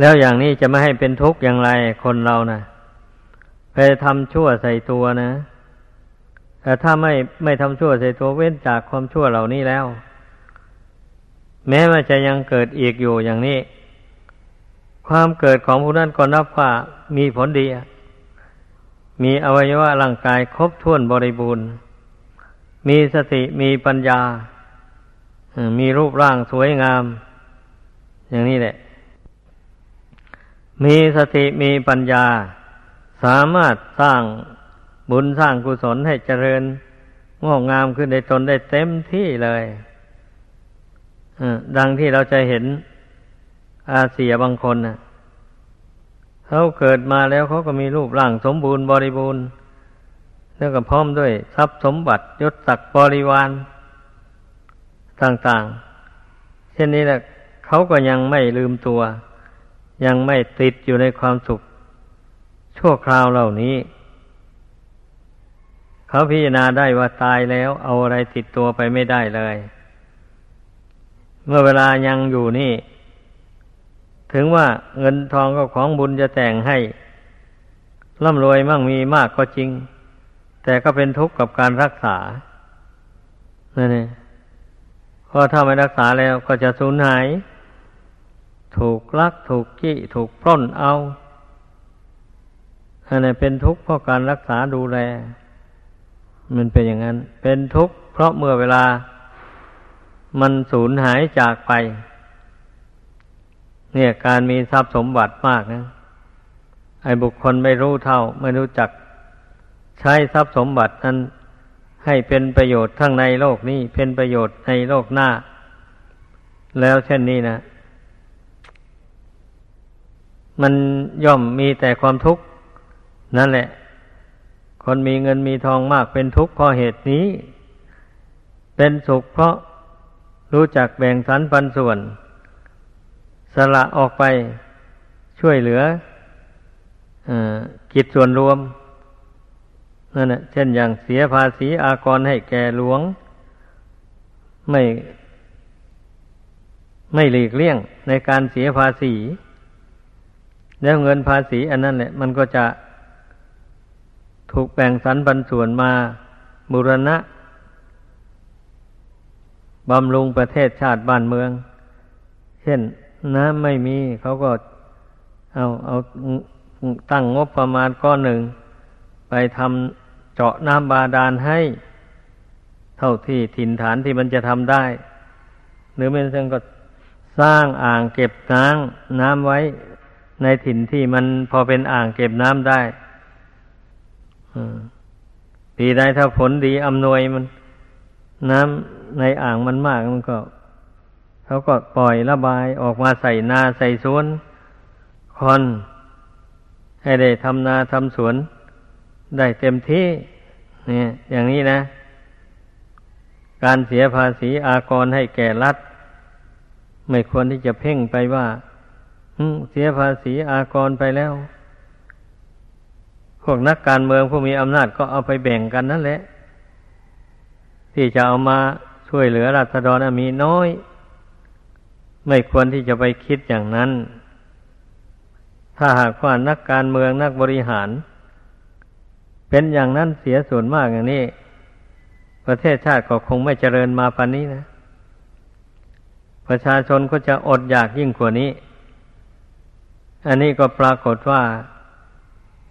แล้วอย่างนี้จะไม่ให้เป็นทุกข์อย่างไรคนเรานะ่ะไปทำชั่วใส่ตัวนะแต่ถ้าไม่ไม่ทำชั่วใส่ตัวเว้นจากความชั่วเหล่านี้แล้ว แม้ว่าจะยังเกิดอีกอยู่อย่างนี้ ความเกิดของผู้นั้นก็นับว่ามีผลดี มีอวัยวะร่างกายครบถ้วนบริบูรณ์ มีสติมีปัญญา มีรูปร่างสวยงาม อย่างนี้แหละ มีสติมีปัญญา สามารถสร้างบุญสร้างกุศลให้เจริญงอกงามขึ้นในตนได้เต็มที่เลยดังที่เราจะเห็น อาเซียบางคนนะเขาเกิดมาแล้วเขาก็มีรูปร่างสมบูรณ์บริบูรณ์ แล้วก็พร้อมด้วยทรัพย์สมบัติยศศักดิ์บริวาร ต่างๆ เช่นนี้แหละเขาก็ยังไม่ลืมตัว ยังไม่ติดอยู่ในความสุข ชั่วคราวเหล่านี้ เขาพิจารณาได้ว่าตายแล้วเอาอะไรติดตัวไปไม่ได้เลย เมื่อเวลายังอยู่นี่ ถึงว่าเงินทองก็ของบุญจะแต่งให้ร่ำรวยมั่งมีมากก็จริง แต่ก็เป็นทุกข์กับการรักษานั่นเองพอถ้าไม่รักษาแล้วก็จะสูญหาย ถูกลักถูกกี้ถูกปล้นเอาอันนี้เป็นทุกข์เพราะการรักษาดูแล มันเป็นอย่างนั้น เป็นทุกข์เพราะเมื่อเวลา มันสูญหายจากไป เนี่ยการมีทรัพย์สมบัติมากนะ ไอ้บุคคลไม่รู้เท่า ไม่รู้จักใช้ทรัพย์สมบัตินั้น ให้เป็นประโยชน์ทั้งในโลกนี้ เป็นประโยชน์ในโลกหน้า แล้วเช่นนี้นะ มันย่อมมีแต่ความทุกข์ นั่นแหละ คนมีเงินมีทองมากเป็นทุกข์เพราะเหตุนี้ เป็นสุขเพราะรู้จักแบ่งสรรปันส่วน สละออกไปช่วยเหลืออกิจส่วนรวมนั่นแหละเช่นอย่างเสียภาษีอากรให้แก่หลวง ไม่ไม่หลีกเลี่ยงในการเสียภาษี แล้วเงินภาษีอันนั้นแหละ มันก็จะถูกแบ่งสรรปันส่วนมาบุรณะบำรุงประเทศชาติบ้านเมือง เช่น น้ำไม่มีเขาก็เอาเอาตั้งงบประมาณก้อนหนึ่ง ไปทำเจาะน้ำบาดาลให้ เท่าที่ถิ่นฐานที่มันจะทำได้ หรือไม่ซึ่งก็สร้างอ่างเก็บน้ำน้ำไว้ในถิ่นที่มันพอเป็นอ่างเก็บน้ำได้ปีใดถ้าฝนดีอำนวยมัน น้ำในอ่างมันมากมันก็ เขาก็ปล่อยระบายออกมาใส่นาใส่สวนคน ให้ได้ทำนาทำสวน ได้เต็มที่เนี่ยอย่างนี้นะ การเสียภาษีอากรให้แก่รัฐ ไม่ควรที่จะเพ่งไปว่าเสียภาษีอากรไปแล้ว พวกนักการเมืองผู้มีอำนาจก็เอาไปแบ่งกันนั่นแหละ ที่จะเอามาช่วยเหลือรัษฎรมีน้อย ไม่ควรที่จะไปคิดอย่างนั้น ถ้าหากว่านักการเมืองนักบริหาร เป็นอย่างนั้นเสียส่วนมากอย่างนี้ ประเทศชาติก็คงไม่เจริญมาปานนี้นะ ประชาชนก็จะอดอยากยิ่งกว่านี้ อันนี้ก็ปรากฏว่า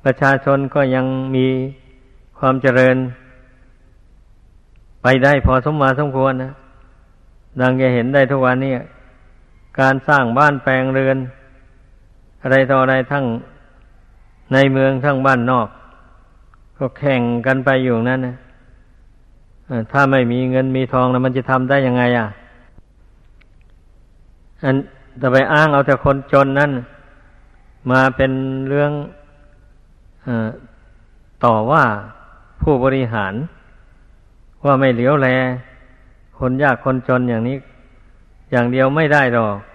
ประชาชนก็ยังมีความเจริญ ไปได้พอสมมาสมควรนะ ดังจะเห็นได้ทุกวันนี้ การสร้างบ้านแปลงเรือน อะไรต่ออะไรทั้งในเมืองทั้งบ้านนอก ก็แข่งกันไปอยู่นั่นนะถ้าไม่มีเงินมีทองแล้วมันจะทำได้ยังไงอะ อันจะไปอ้างเอาแต่คนจนนั่น มาเป็นเรื่องอต่อว่าผู้บริหาร ว่าไม่เหลียวแล คนยากคนจนอย่างนี้ อย่างเดียวไม่ได้หรอก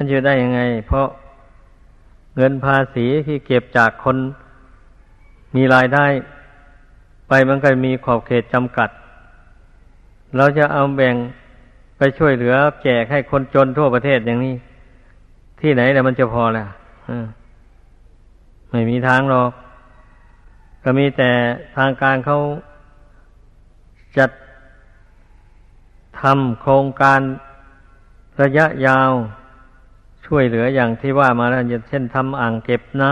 มันจะได้ยังไง เพราะเงินภาษีที่เก็บจากคนมีรายได้ ไปมันก็มีขอบเขตจำกัด เราจะเอาแบ่งไปช่วยเหลือแจกให้คนจนทั่วประเทศอย่างนี้ ที่ไหนแต่มันจะพอละไม่มีทางหรอก ก็มีแต่ทางการเขาจัดทำโครงการระยะยาว ช่วยเหลืออย่างที่ว่ามาแล้วเช่นทำอ่างเก็บน้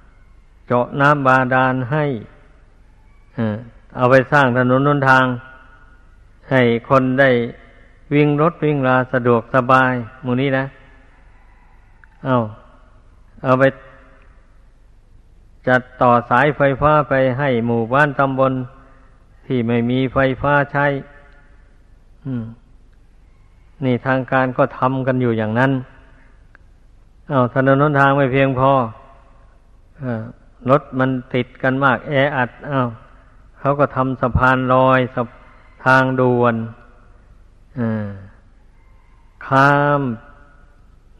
ำเจาะน้ำบาดาลให้เอาไปสร้างถนนนนทาง ให้คนได้วิ่งรถวิ่งราสะดวกสบายมูนี้นะ เอาเอาไปจัดต่อสายไฟฟ้าไปให้หมู่บ้านตำบล ที่ไม่มีไฟฟ้าใช้นี่ทางการก็ทำกันอยู่อย่างนั้น อาถนนนนทางไม่เพียงพอรถมันติดกันมาก แออัดเอาเขาก็ทำสะพานลอยสะทางด่วนข้าม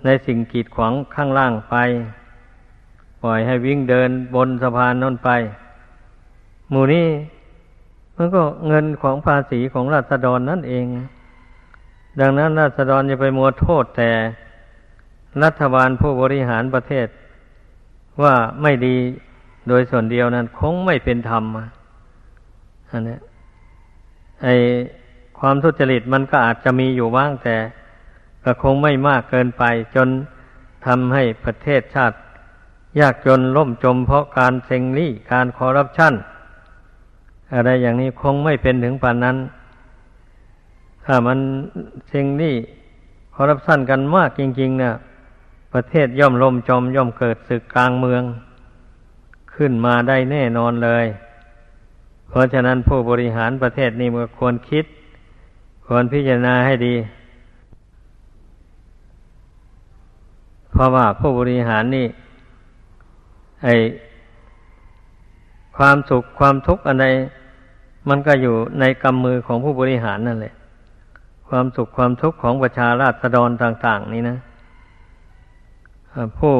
ในสิ่งกีดขวางข้างล่างไป ปล่อยให้วิ่งเดินบนสะพานนั่นไป หมู่นี้มันก็เงินของภาษีของราษฎรนั่นเอง ดังนั้นราษฎรจะไปมัวโทษแต่ รัฐบาลผู้บริหารประเทศว่าไม่ดีโดยส่วนเดียวนั้น คงไม่เป็นธรรมอันนี้ไอความทุจริตมันก็อาจจะมีอยู่บ้างแต่ ก็คงไม่มากเกินไป จนทำให้ประเทศชาติ ยากจนล่มจมเพราะการเซ็งลี่การคอร์รัปชันอะไรอย่างนี้คงไม่เป็นถึงปานนั้น ถ้ามันเซ็งลี่คอร์รัปชันกันมากจริง ๆ เนะี่ย ประเทศย่อมล่มจมย่อมเกิดศึกกลางเมือง ขึ้นมาได้แน่นอนเลย เพราะฉะนั้นผู้บริหารประเทศนี้มันควรคิด ควรพิจารณาให้ดี เพราะว่าผู้บริหารนี่ไอความสุขความทุกข์อะไรมันก็อยู่ในกำมือของผู้บริหารนั่นแหละ ความสุขความทุกข์ของประชาราษฎรต่าง ๆ นี่นะ ผู้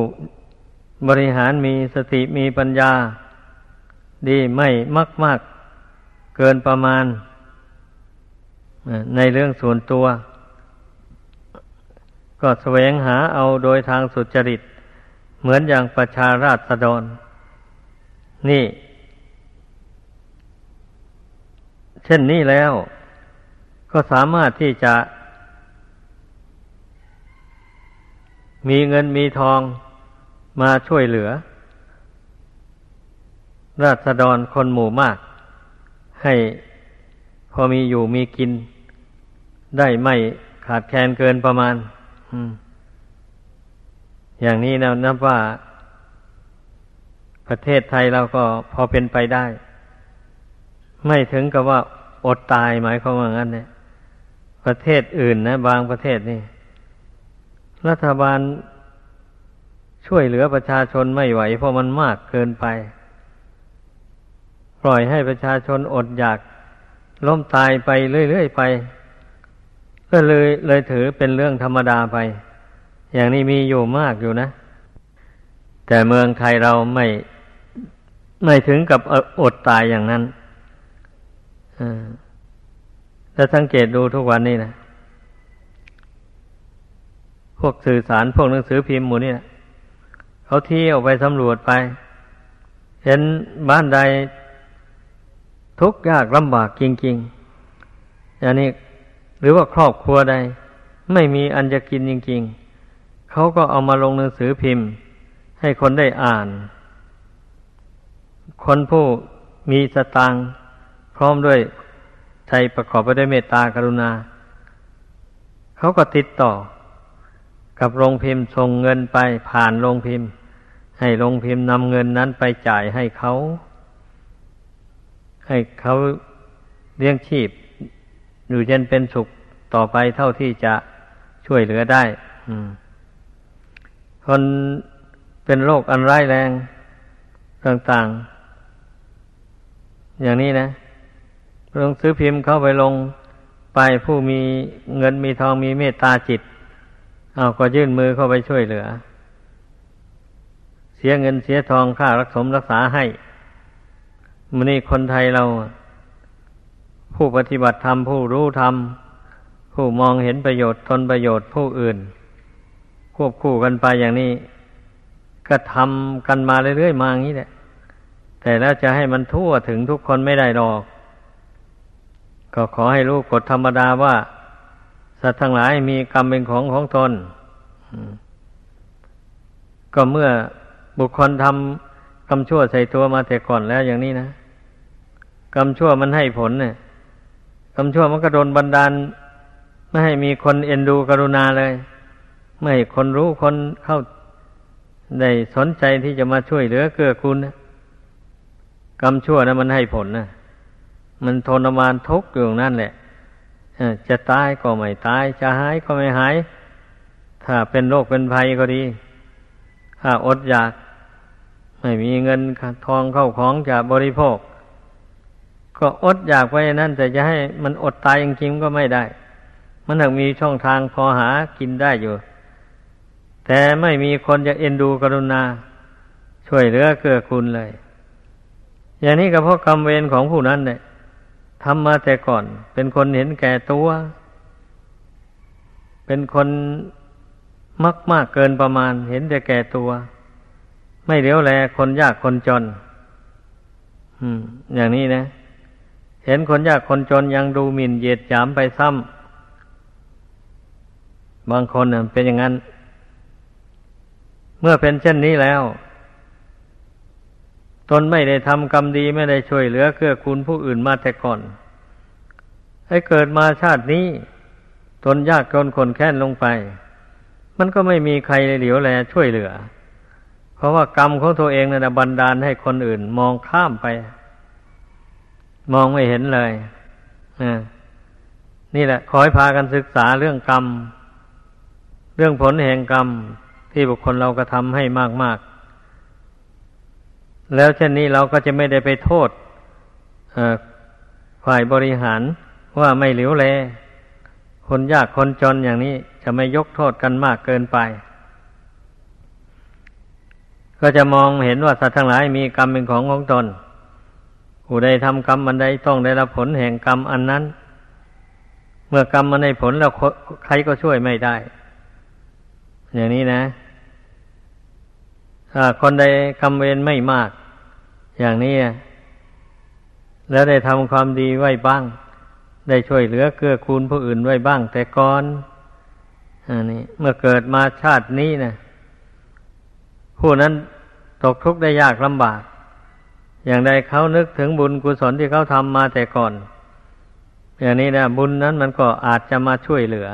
บริหารมีสติมีปัญญา ดีไม่มากมากเกินประมาณ ในเรื่องส่วนตัว ก็แสวงหาเอาโดยทางสุจริต เหมือนอย่างประชาราษฎร นี่ เช่นนี้แล้ว ก็สามารถที่จะ มีเงินมีทองมาช่วยเหลือ ราษฎรคนหมู่มาก ให้พอมีอยู่มีกิน ได้ไม่ขาดแคลนเกินประมาณอย่างนี้นะนับว่า ประเทศไทยเราก็พอเป็นไปได้ ไม่ถึงกับว่าอดตายหมายความว่างั้นเนี่ยประเทศอื่นนะ บางประเทศนี่ รัฐบาลช่วยเหลือประชาชนไม่ไหว เพราะมันมากเกินไป ปล่อยให้ประชาชนอดอยากล้มตายไปเรื่อยๆไป ก็เลยเลยถือเป็นเรื่องธรรมดาไป อย่างนี้มีอยู่มากอยู่นะ แต่เมืองไทยเราไม่ไม่ถึงกับอดตายอย่างนั้นถ้าสังเกตดูทุกวันนี้นะ พวกสื่อสารพวกหนังสือพิมพ์หมู่นี่เขาเที่ยวไปสำรวจไป เห็นบ้านใดทุกข์ยากลำบากจริงๆอย่างนี้หรือว่าครอบครัวใด ไม่มีอันจะกินจริง ๆเขาก็เอามาลงหนังสือพิมพ์ ให้คนได้อ่าน คนผู้มีสตางค์พร้อมด้วยใจประกอบไปด้วยเมตตากรุณา เขาก็ติดต่อ กับโรงพิมพ์ส่งเงินไปผ่านโรงพิมพ์ ให้โรงพิมพ์นำเงินนั้นไปจ่ายให้เขา ให้เขาเลี้ยงชีพ อยู่เย็นเป็นสุขต่อไปเท่าที่จะช่วยเหลือได้คนเป็นโรคอันร้ายแรงต่างๆ อย่างนี้นะลงซื้อพิมพ์เข้าไปลงไปผู้มีเงินมีทองมีเมตตาจิต เอาก็ยื่นมือเข้าไปช่วยเหลือ เสียเงินเสียทองค่ารักสมรักษาให้มันนี่คนไทยเรา ผู้ปฏิบัติธรรมผู้รู้ธรรม ผู้มองเห็นประโยชน์ทนประโยชน์ผู้อื่น ควบคู่กันไปอย่างนี้ ก็ทำกันมาเรื่อยๆมาอย่างนี้แหละแต่แล้วจะให้มันทั่วถึงทุกคนไม่ได้หรอก ก็ขอให้รู้กฎธรรมดาว่า สัตว์ทั้งหลายมีกรรมเป็นของของตนก็เมื่อบุคคลทำกรรมชั่วใส่ตัวมาแต่ก่อนแล้วอย่างนี้นะกรรมชั่วมันให้ผลเนี่ยกรรมชั่วมันก็โดนบันดาล ไม่ให้มีคนเอ็นดูกรุณาเลย ไม่ให้คนรู้คนเข้าได้สนใจที่จะมาช่วยเหลือเกื้อกูลนะกรรมชั่วนะมันให้ผลนะมันทรมานทุกข์อยู่นั่นแหละ จะตายก็ไม่ตาย จะหายก็ไม่หาย ถ้าเป็นโรคเป็นภัยก็ดี ถ้าอดอยาก ไม่มีเงินทองเข้าของจะบริโภค ก็อดอยากไปนั่นแต่จะให้มันอดตายจริงๆก็ไม่ได้ มันถึงมีช่องทางพอหากินได้อยู่ แต่ไม่มีคนจะเอ็นดูกรุณา ช่วยเหลือเกื้อกูลเลย อย่างนี้ก็เพราะกรรมเวรของผู้นั้นเนี่ย ทำมาแต่ก่อน เป็นคนเห็นแก่ตัว เป็นคนมักมากเกินประมาณ เห็นแต่แก่ตัว ไม่เลี้ยวแลคนยากคนจนอืมอย่างนี้นะ เห็นคนยากคนจนยังดูหมิ่นเหยียดหยามไปซ้ำบางคนเป็นอย่างนั้น เมื่อเป็นเช่นนี้แล้ว ตนไม่ได้ทำกรรมดีไม่ได้ช่วยเหลือเกื้อกูลผู้อื่นมาแต่ก่อน ให้เกิดมาชาตินี้ ตนยากจนคนแค้นลงไป มันก็ไม่มีใครเหลียวแลช่วยเหลือ เพราะว่ากรรมของตัวเองนะ่ะบันดาลให้คนอื่น มองข้ามไป มองไม่เห็นเลยนี่แหละขอให้พากันศึกษาเรื่องกรรม เรื่องผลแห่งกรรมที่บุคคลเรากระทำให้มากๆ แล้วเช่นนี้เราก็จะไม่ได้ไปโทษฝ่ายบริหารว่าไม่เหลียวแล คนยากคนจนอย่างนี้จะไม่ยกโทษกันมากเกินไป ก็จะมองเห็นว่าสัตว์ทั้งหลายมีกรรมเป็นของของตนผู้ใดทำกรรมอันใดต้องได้รับผลแห่งกรรมอันนั้น เมื่อกรรมมันในผลแล้วใครก็ช่วยไม่ได้ อย่างนี้นะคนใดกรรมเวรไม่มาก อย่างนี้ แล้วได้ทำความดีไว้บ้าง ได้ช่วยเหลือเกื้อกูลผู้อื่นไว้บ้าง แต่ก่อนอันนี้เมื่อเกิดมาชาตินี้นะผู้นั้นตกทุกข์ได้ยากลำบาก อย่างใดเขานึกถึงบุญกุศลที่เขาทำมาแต่ก่อน อย่างนี้นะบุญนั้นมันก็อาจจะมาช่วยเหลือ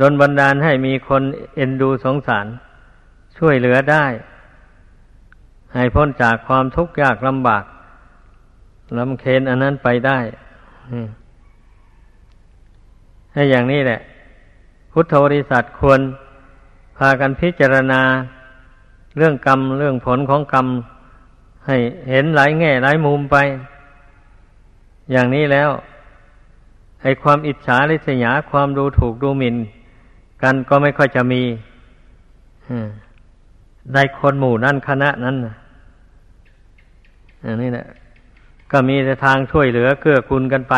ดนบันดาลให้มีคนเอ็นดูสงสาร ช่วยเหลือได้ ให้พ้นจากความทุกข์ยากลำบากลำเค็นอันนั้นไปได้ให้อย่างนี้แหละ พุทธบริษัทควรพากันพิจารณาเรื่องกรรมเรื่องผลของกรรม ให้เห็นหลายแง่หลายมุมไป อย่างนี้แล้วให้ความอิจฉาริษยาความดูถูกดูหมิน่นกันก็ไม่ค่อยจะมีได้คนหมู่นั่นคณะนั้นนะ อันนี้แหละก็มีแต่ทางช่วยเหลือเกื้อกูลกันไป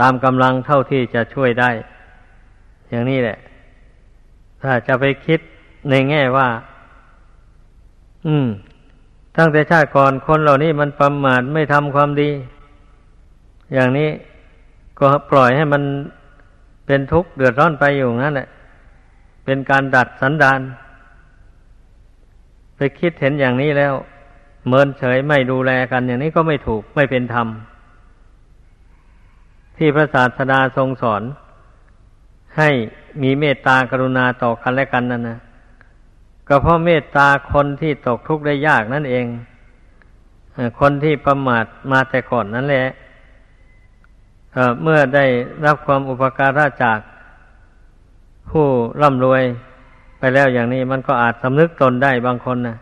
ตามกำลังเท่าที่จะช่วยได้ อย่างนี้แหละ ถ้าจะไปคิดในแง่ว่า อืม ตั้งแต่ชาติก่อนคนเหล่านี้มันประมาทไม่ทำความดี อย่างนี้ก็ปล่อยให้มันเป็นทุกข์เดือดร้อนไปอยู่นั่นแหละ เป็นการดัดสันดาน ไปคิดเห็นอย่างนี้แล้ว เมินเฉยไม่ดูแลกันอย่างนี้ก็ไม่ถูกไม่เป็นธรรม ที่พระศาสดาทรงสอน ให้มีเมตตากรุณาต่อกันและกันนั่นนะก็เพราะเมตตาคนที่ตกทุกข์ได้ยากนั่นเองคนที่ประมาทมาแต่ก่อนนั่นแหละเมื่อได้รับความอุปการะจากผู้ร่ำรวยไปแล้วอย่างนี้มันก็อาจสำนึกตนได้บางคนนะ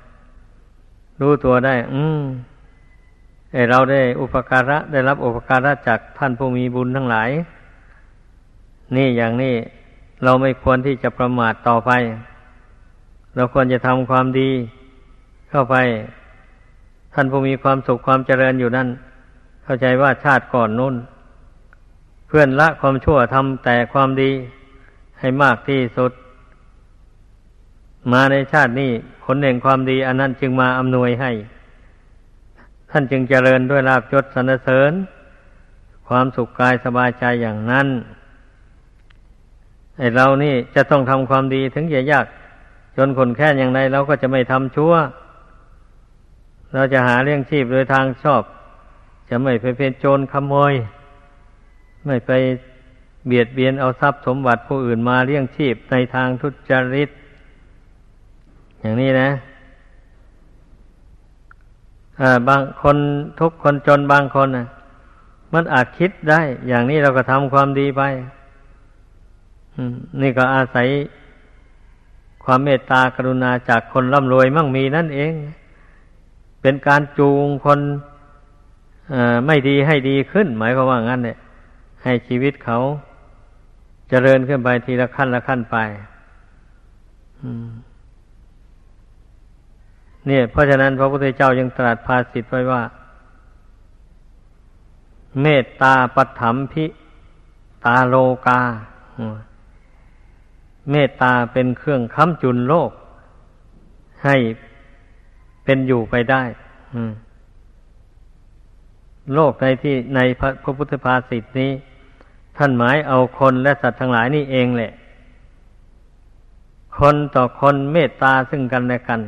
รู้ตัวได้ อืมไอเราได้อุปการะได้รับอุปการะจากท่านผู้มีบุญทั้งหลาย นี่อย่างนี้เราไม่ควรที่จะประมาทต่อไป เราควรจะทำความดีเข้าไป ท่านผู้มีความสุขความเจริญอยู่นั่น เข้าใจว่าชาติก่อนนู้น เพื่อนละความชั่วทำแต่ความดีให้มากที่สุด มาในชาตินี้ผลแห่งความดีอันนั้นจึงมาอำนวยให้ ท่านจึงเจริญด้วยลาบยศสรรเสริญ ความสุขกายสบายใจอย่างนั้นไอเรานี่จะต้องทำความดีถึงจะยาก จนคนแค่อย่างไรเราก็จะไม่ทำชั่ว เราจะหาเลี้ยงชีพโดยทางชอบ จะไม่ไปเป็นโจรขโมย ไม่ไปเบียดเบียนเอาทรัพย์สมบัติผู้อื่นมาเลี้ยงชีพในทางทุจริต อย่างนี้นะบางคนทุกคนจนบางคนนะมันอาจคิดได้ อย่างนี้เราก็ทำความดีไปนี่ก็อาศัยความเมตตากรุณาจากคนร่ำรวยมั่งมีนั่นเอง เป็นการจูงคนไม่ดีให้ดีขึ้น หมายความว่างั้นเนี่ย ให้ชีวิตเขาจเจริญขึ้นไปทีละขั้นละขั้นไป เนี่ย เพราะฉะนั้นพระพุทธเจ้ายังตรัสภาสิทไว้ว่า เมตตาปัถมพิตาโลกา เมตตาเป็นเครื่องค้ำจุนโลก ให้เป็นอยู่ไปได้โลกในที่ในพระพระพุทธภาษิตนี้ ท่านหมายเอาคนและสัตว์ทั้งหลายนี่เองแหละ คนต่อคนเมตตาซึ่งกันและกัน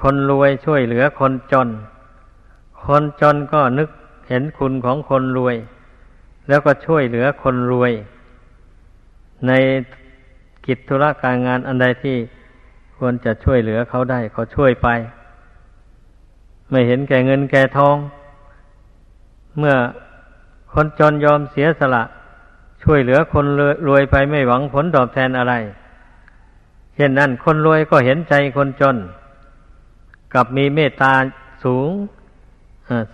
คนรวยช่วยเหลือคนจน คนจนก็นึกเห็นคุณของคนรวย แล้วก็ช่วยเหลือคนรวย ในกิจธุระการงานอันใดที่ควรจะช่วยเหลือเขาได้เขาช่วยไป ไม่เห็นแก่เงินแก่ทอง เมื่อคนจนยอมเสียสละ ช่วยเหลือคนรวยไปไม่หวังผลตอบแทนอะไร เช่นนั้นคนรวยก็เห็นใจคนจน กับมีเมตตาสูง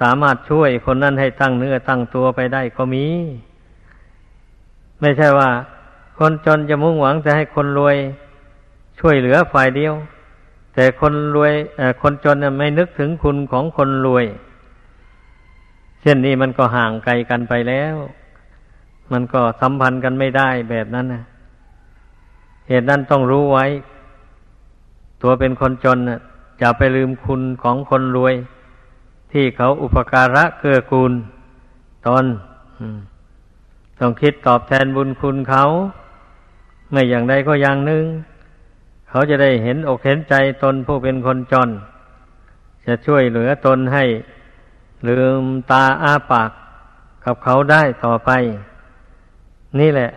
สามารถช่วยคนนั้นให้ตั้งเนื้อตั้งตัวไปได้ก็มี ไม่ใช่ว่า คนจนจะมุ่งหวังจะให้คนรวยช่วยเหลือฝ่ายเดียว แต่คนรวยคนจนไม่นึกถึงคุณของคนรวย เช่นนี้มันก็ห่างไกลกันไปแล้ว มันก็สัมพันธ์กันไม่ได้แบบนั้นนะเหตุนั้นต้องรู้ไว้ ตัวเป็นคนจนจะ ไปลืมคุณของคนรวย ที่เขาอุปการะเกื้อกูลตนต้องคิดตอบแทนบุญคุณเขา ไม่อย่างใดก็อย่างหนึ่ง เขาจะได้เห็นอกเห็นใจตนผู้เป็นคนจน จะช่วยเหลือตนให้ลืมตาอ้าปากกับเขาได้ต่อไป นี่แหละ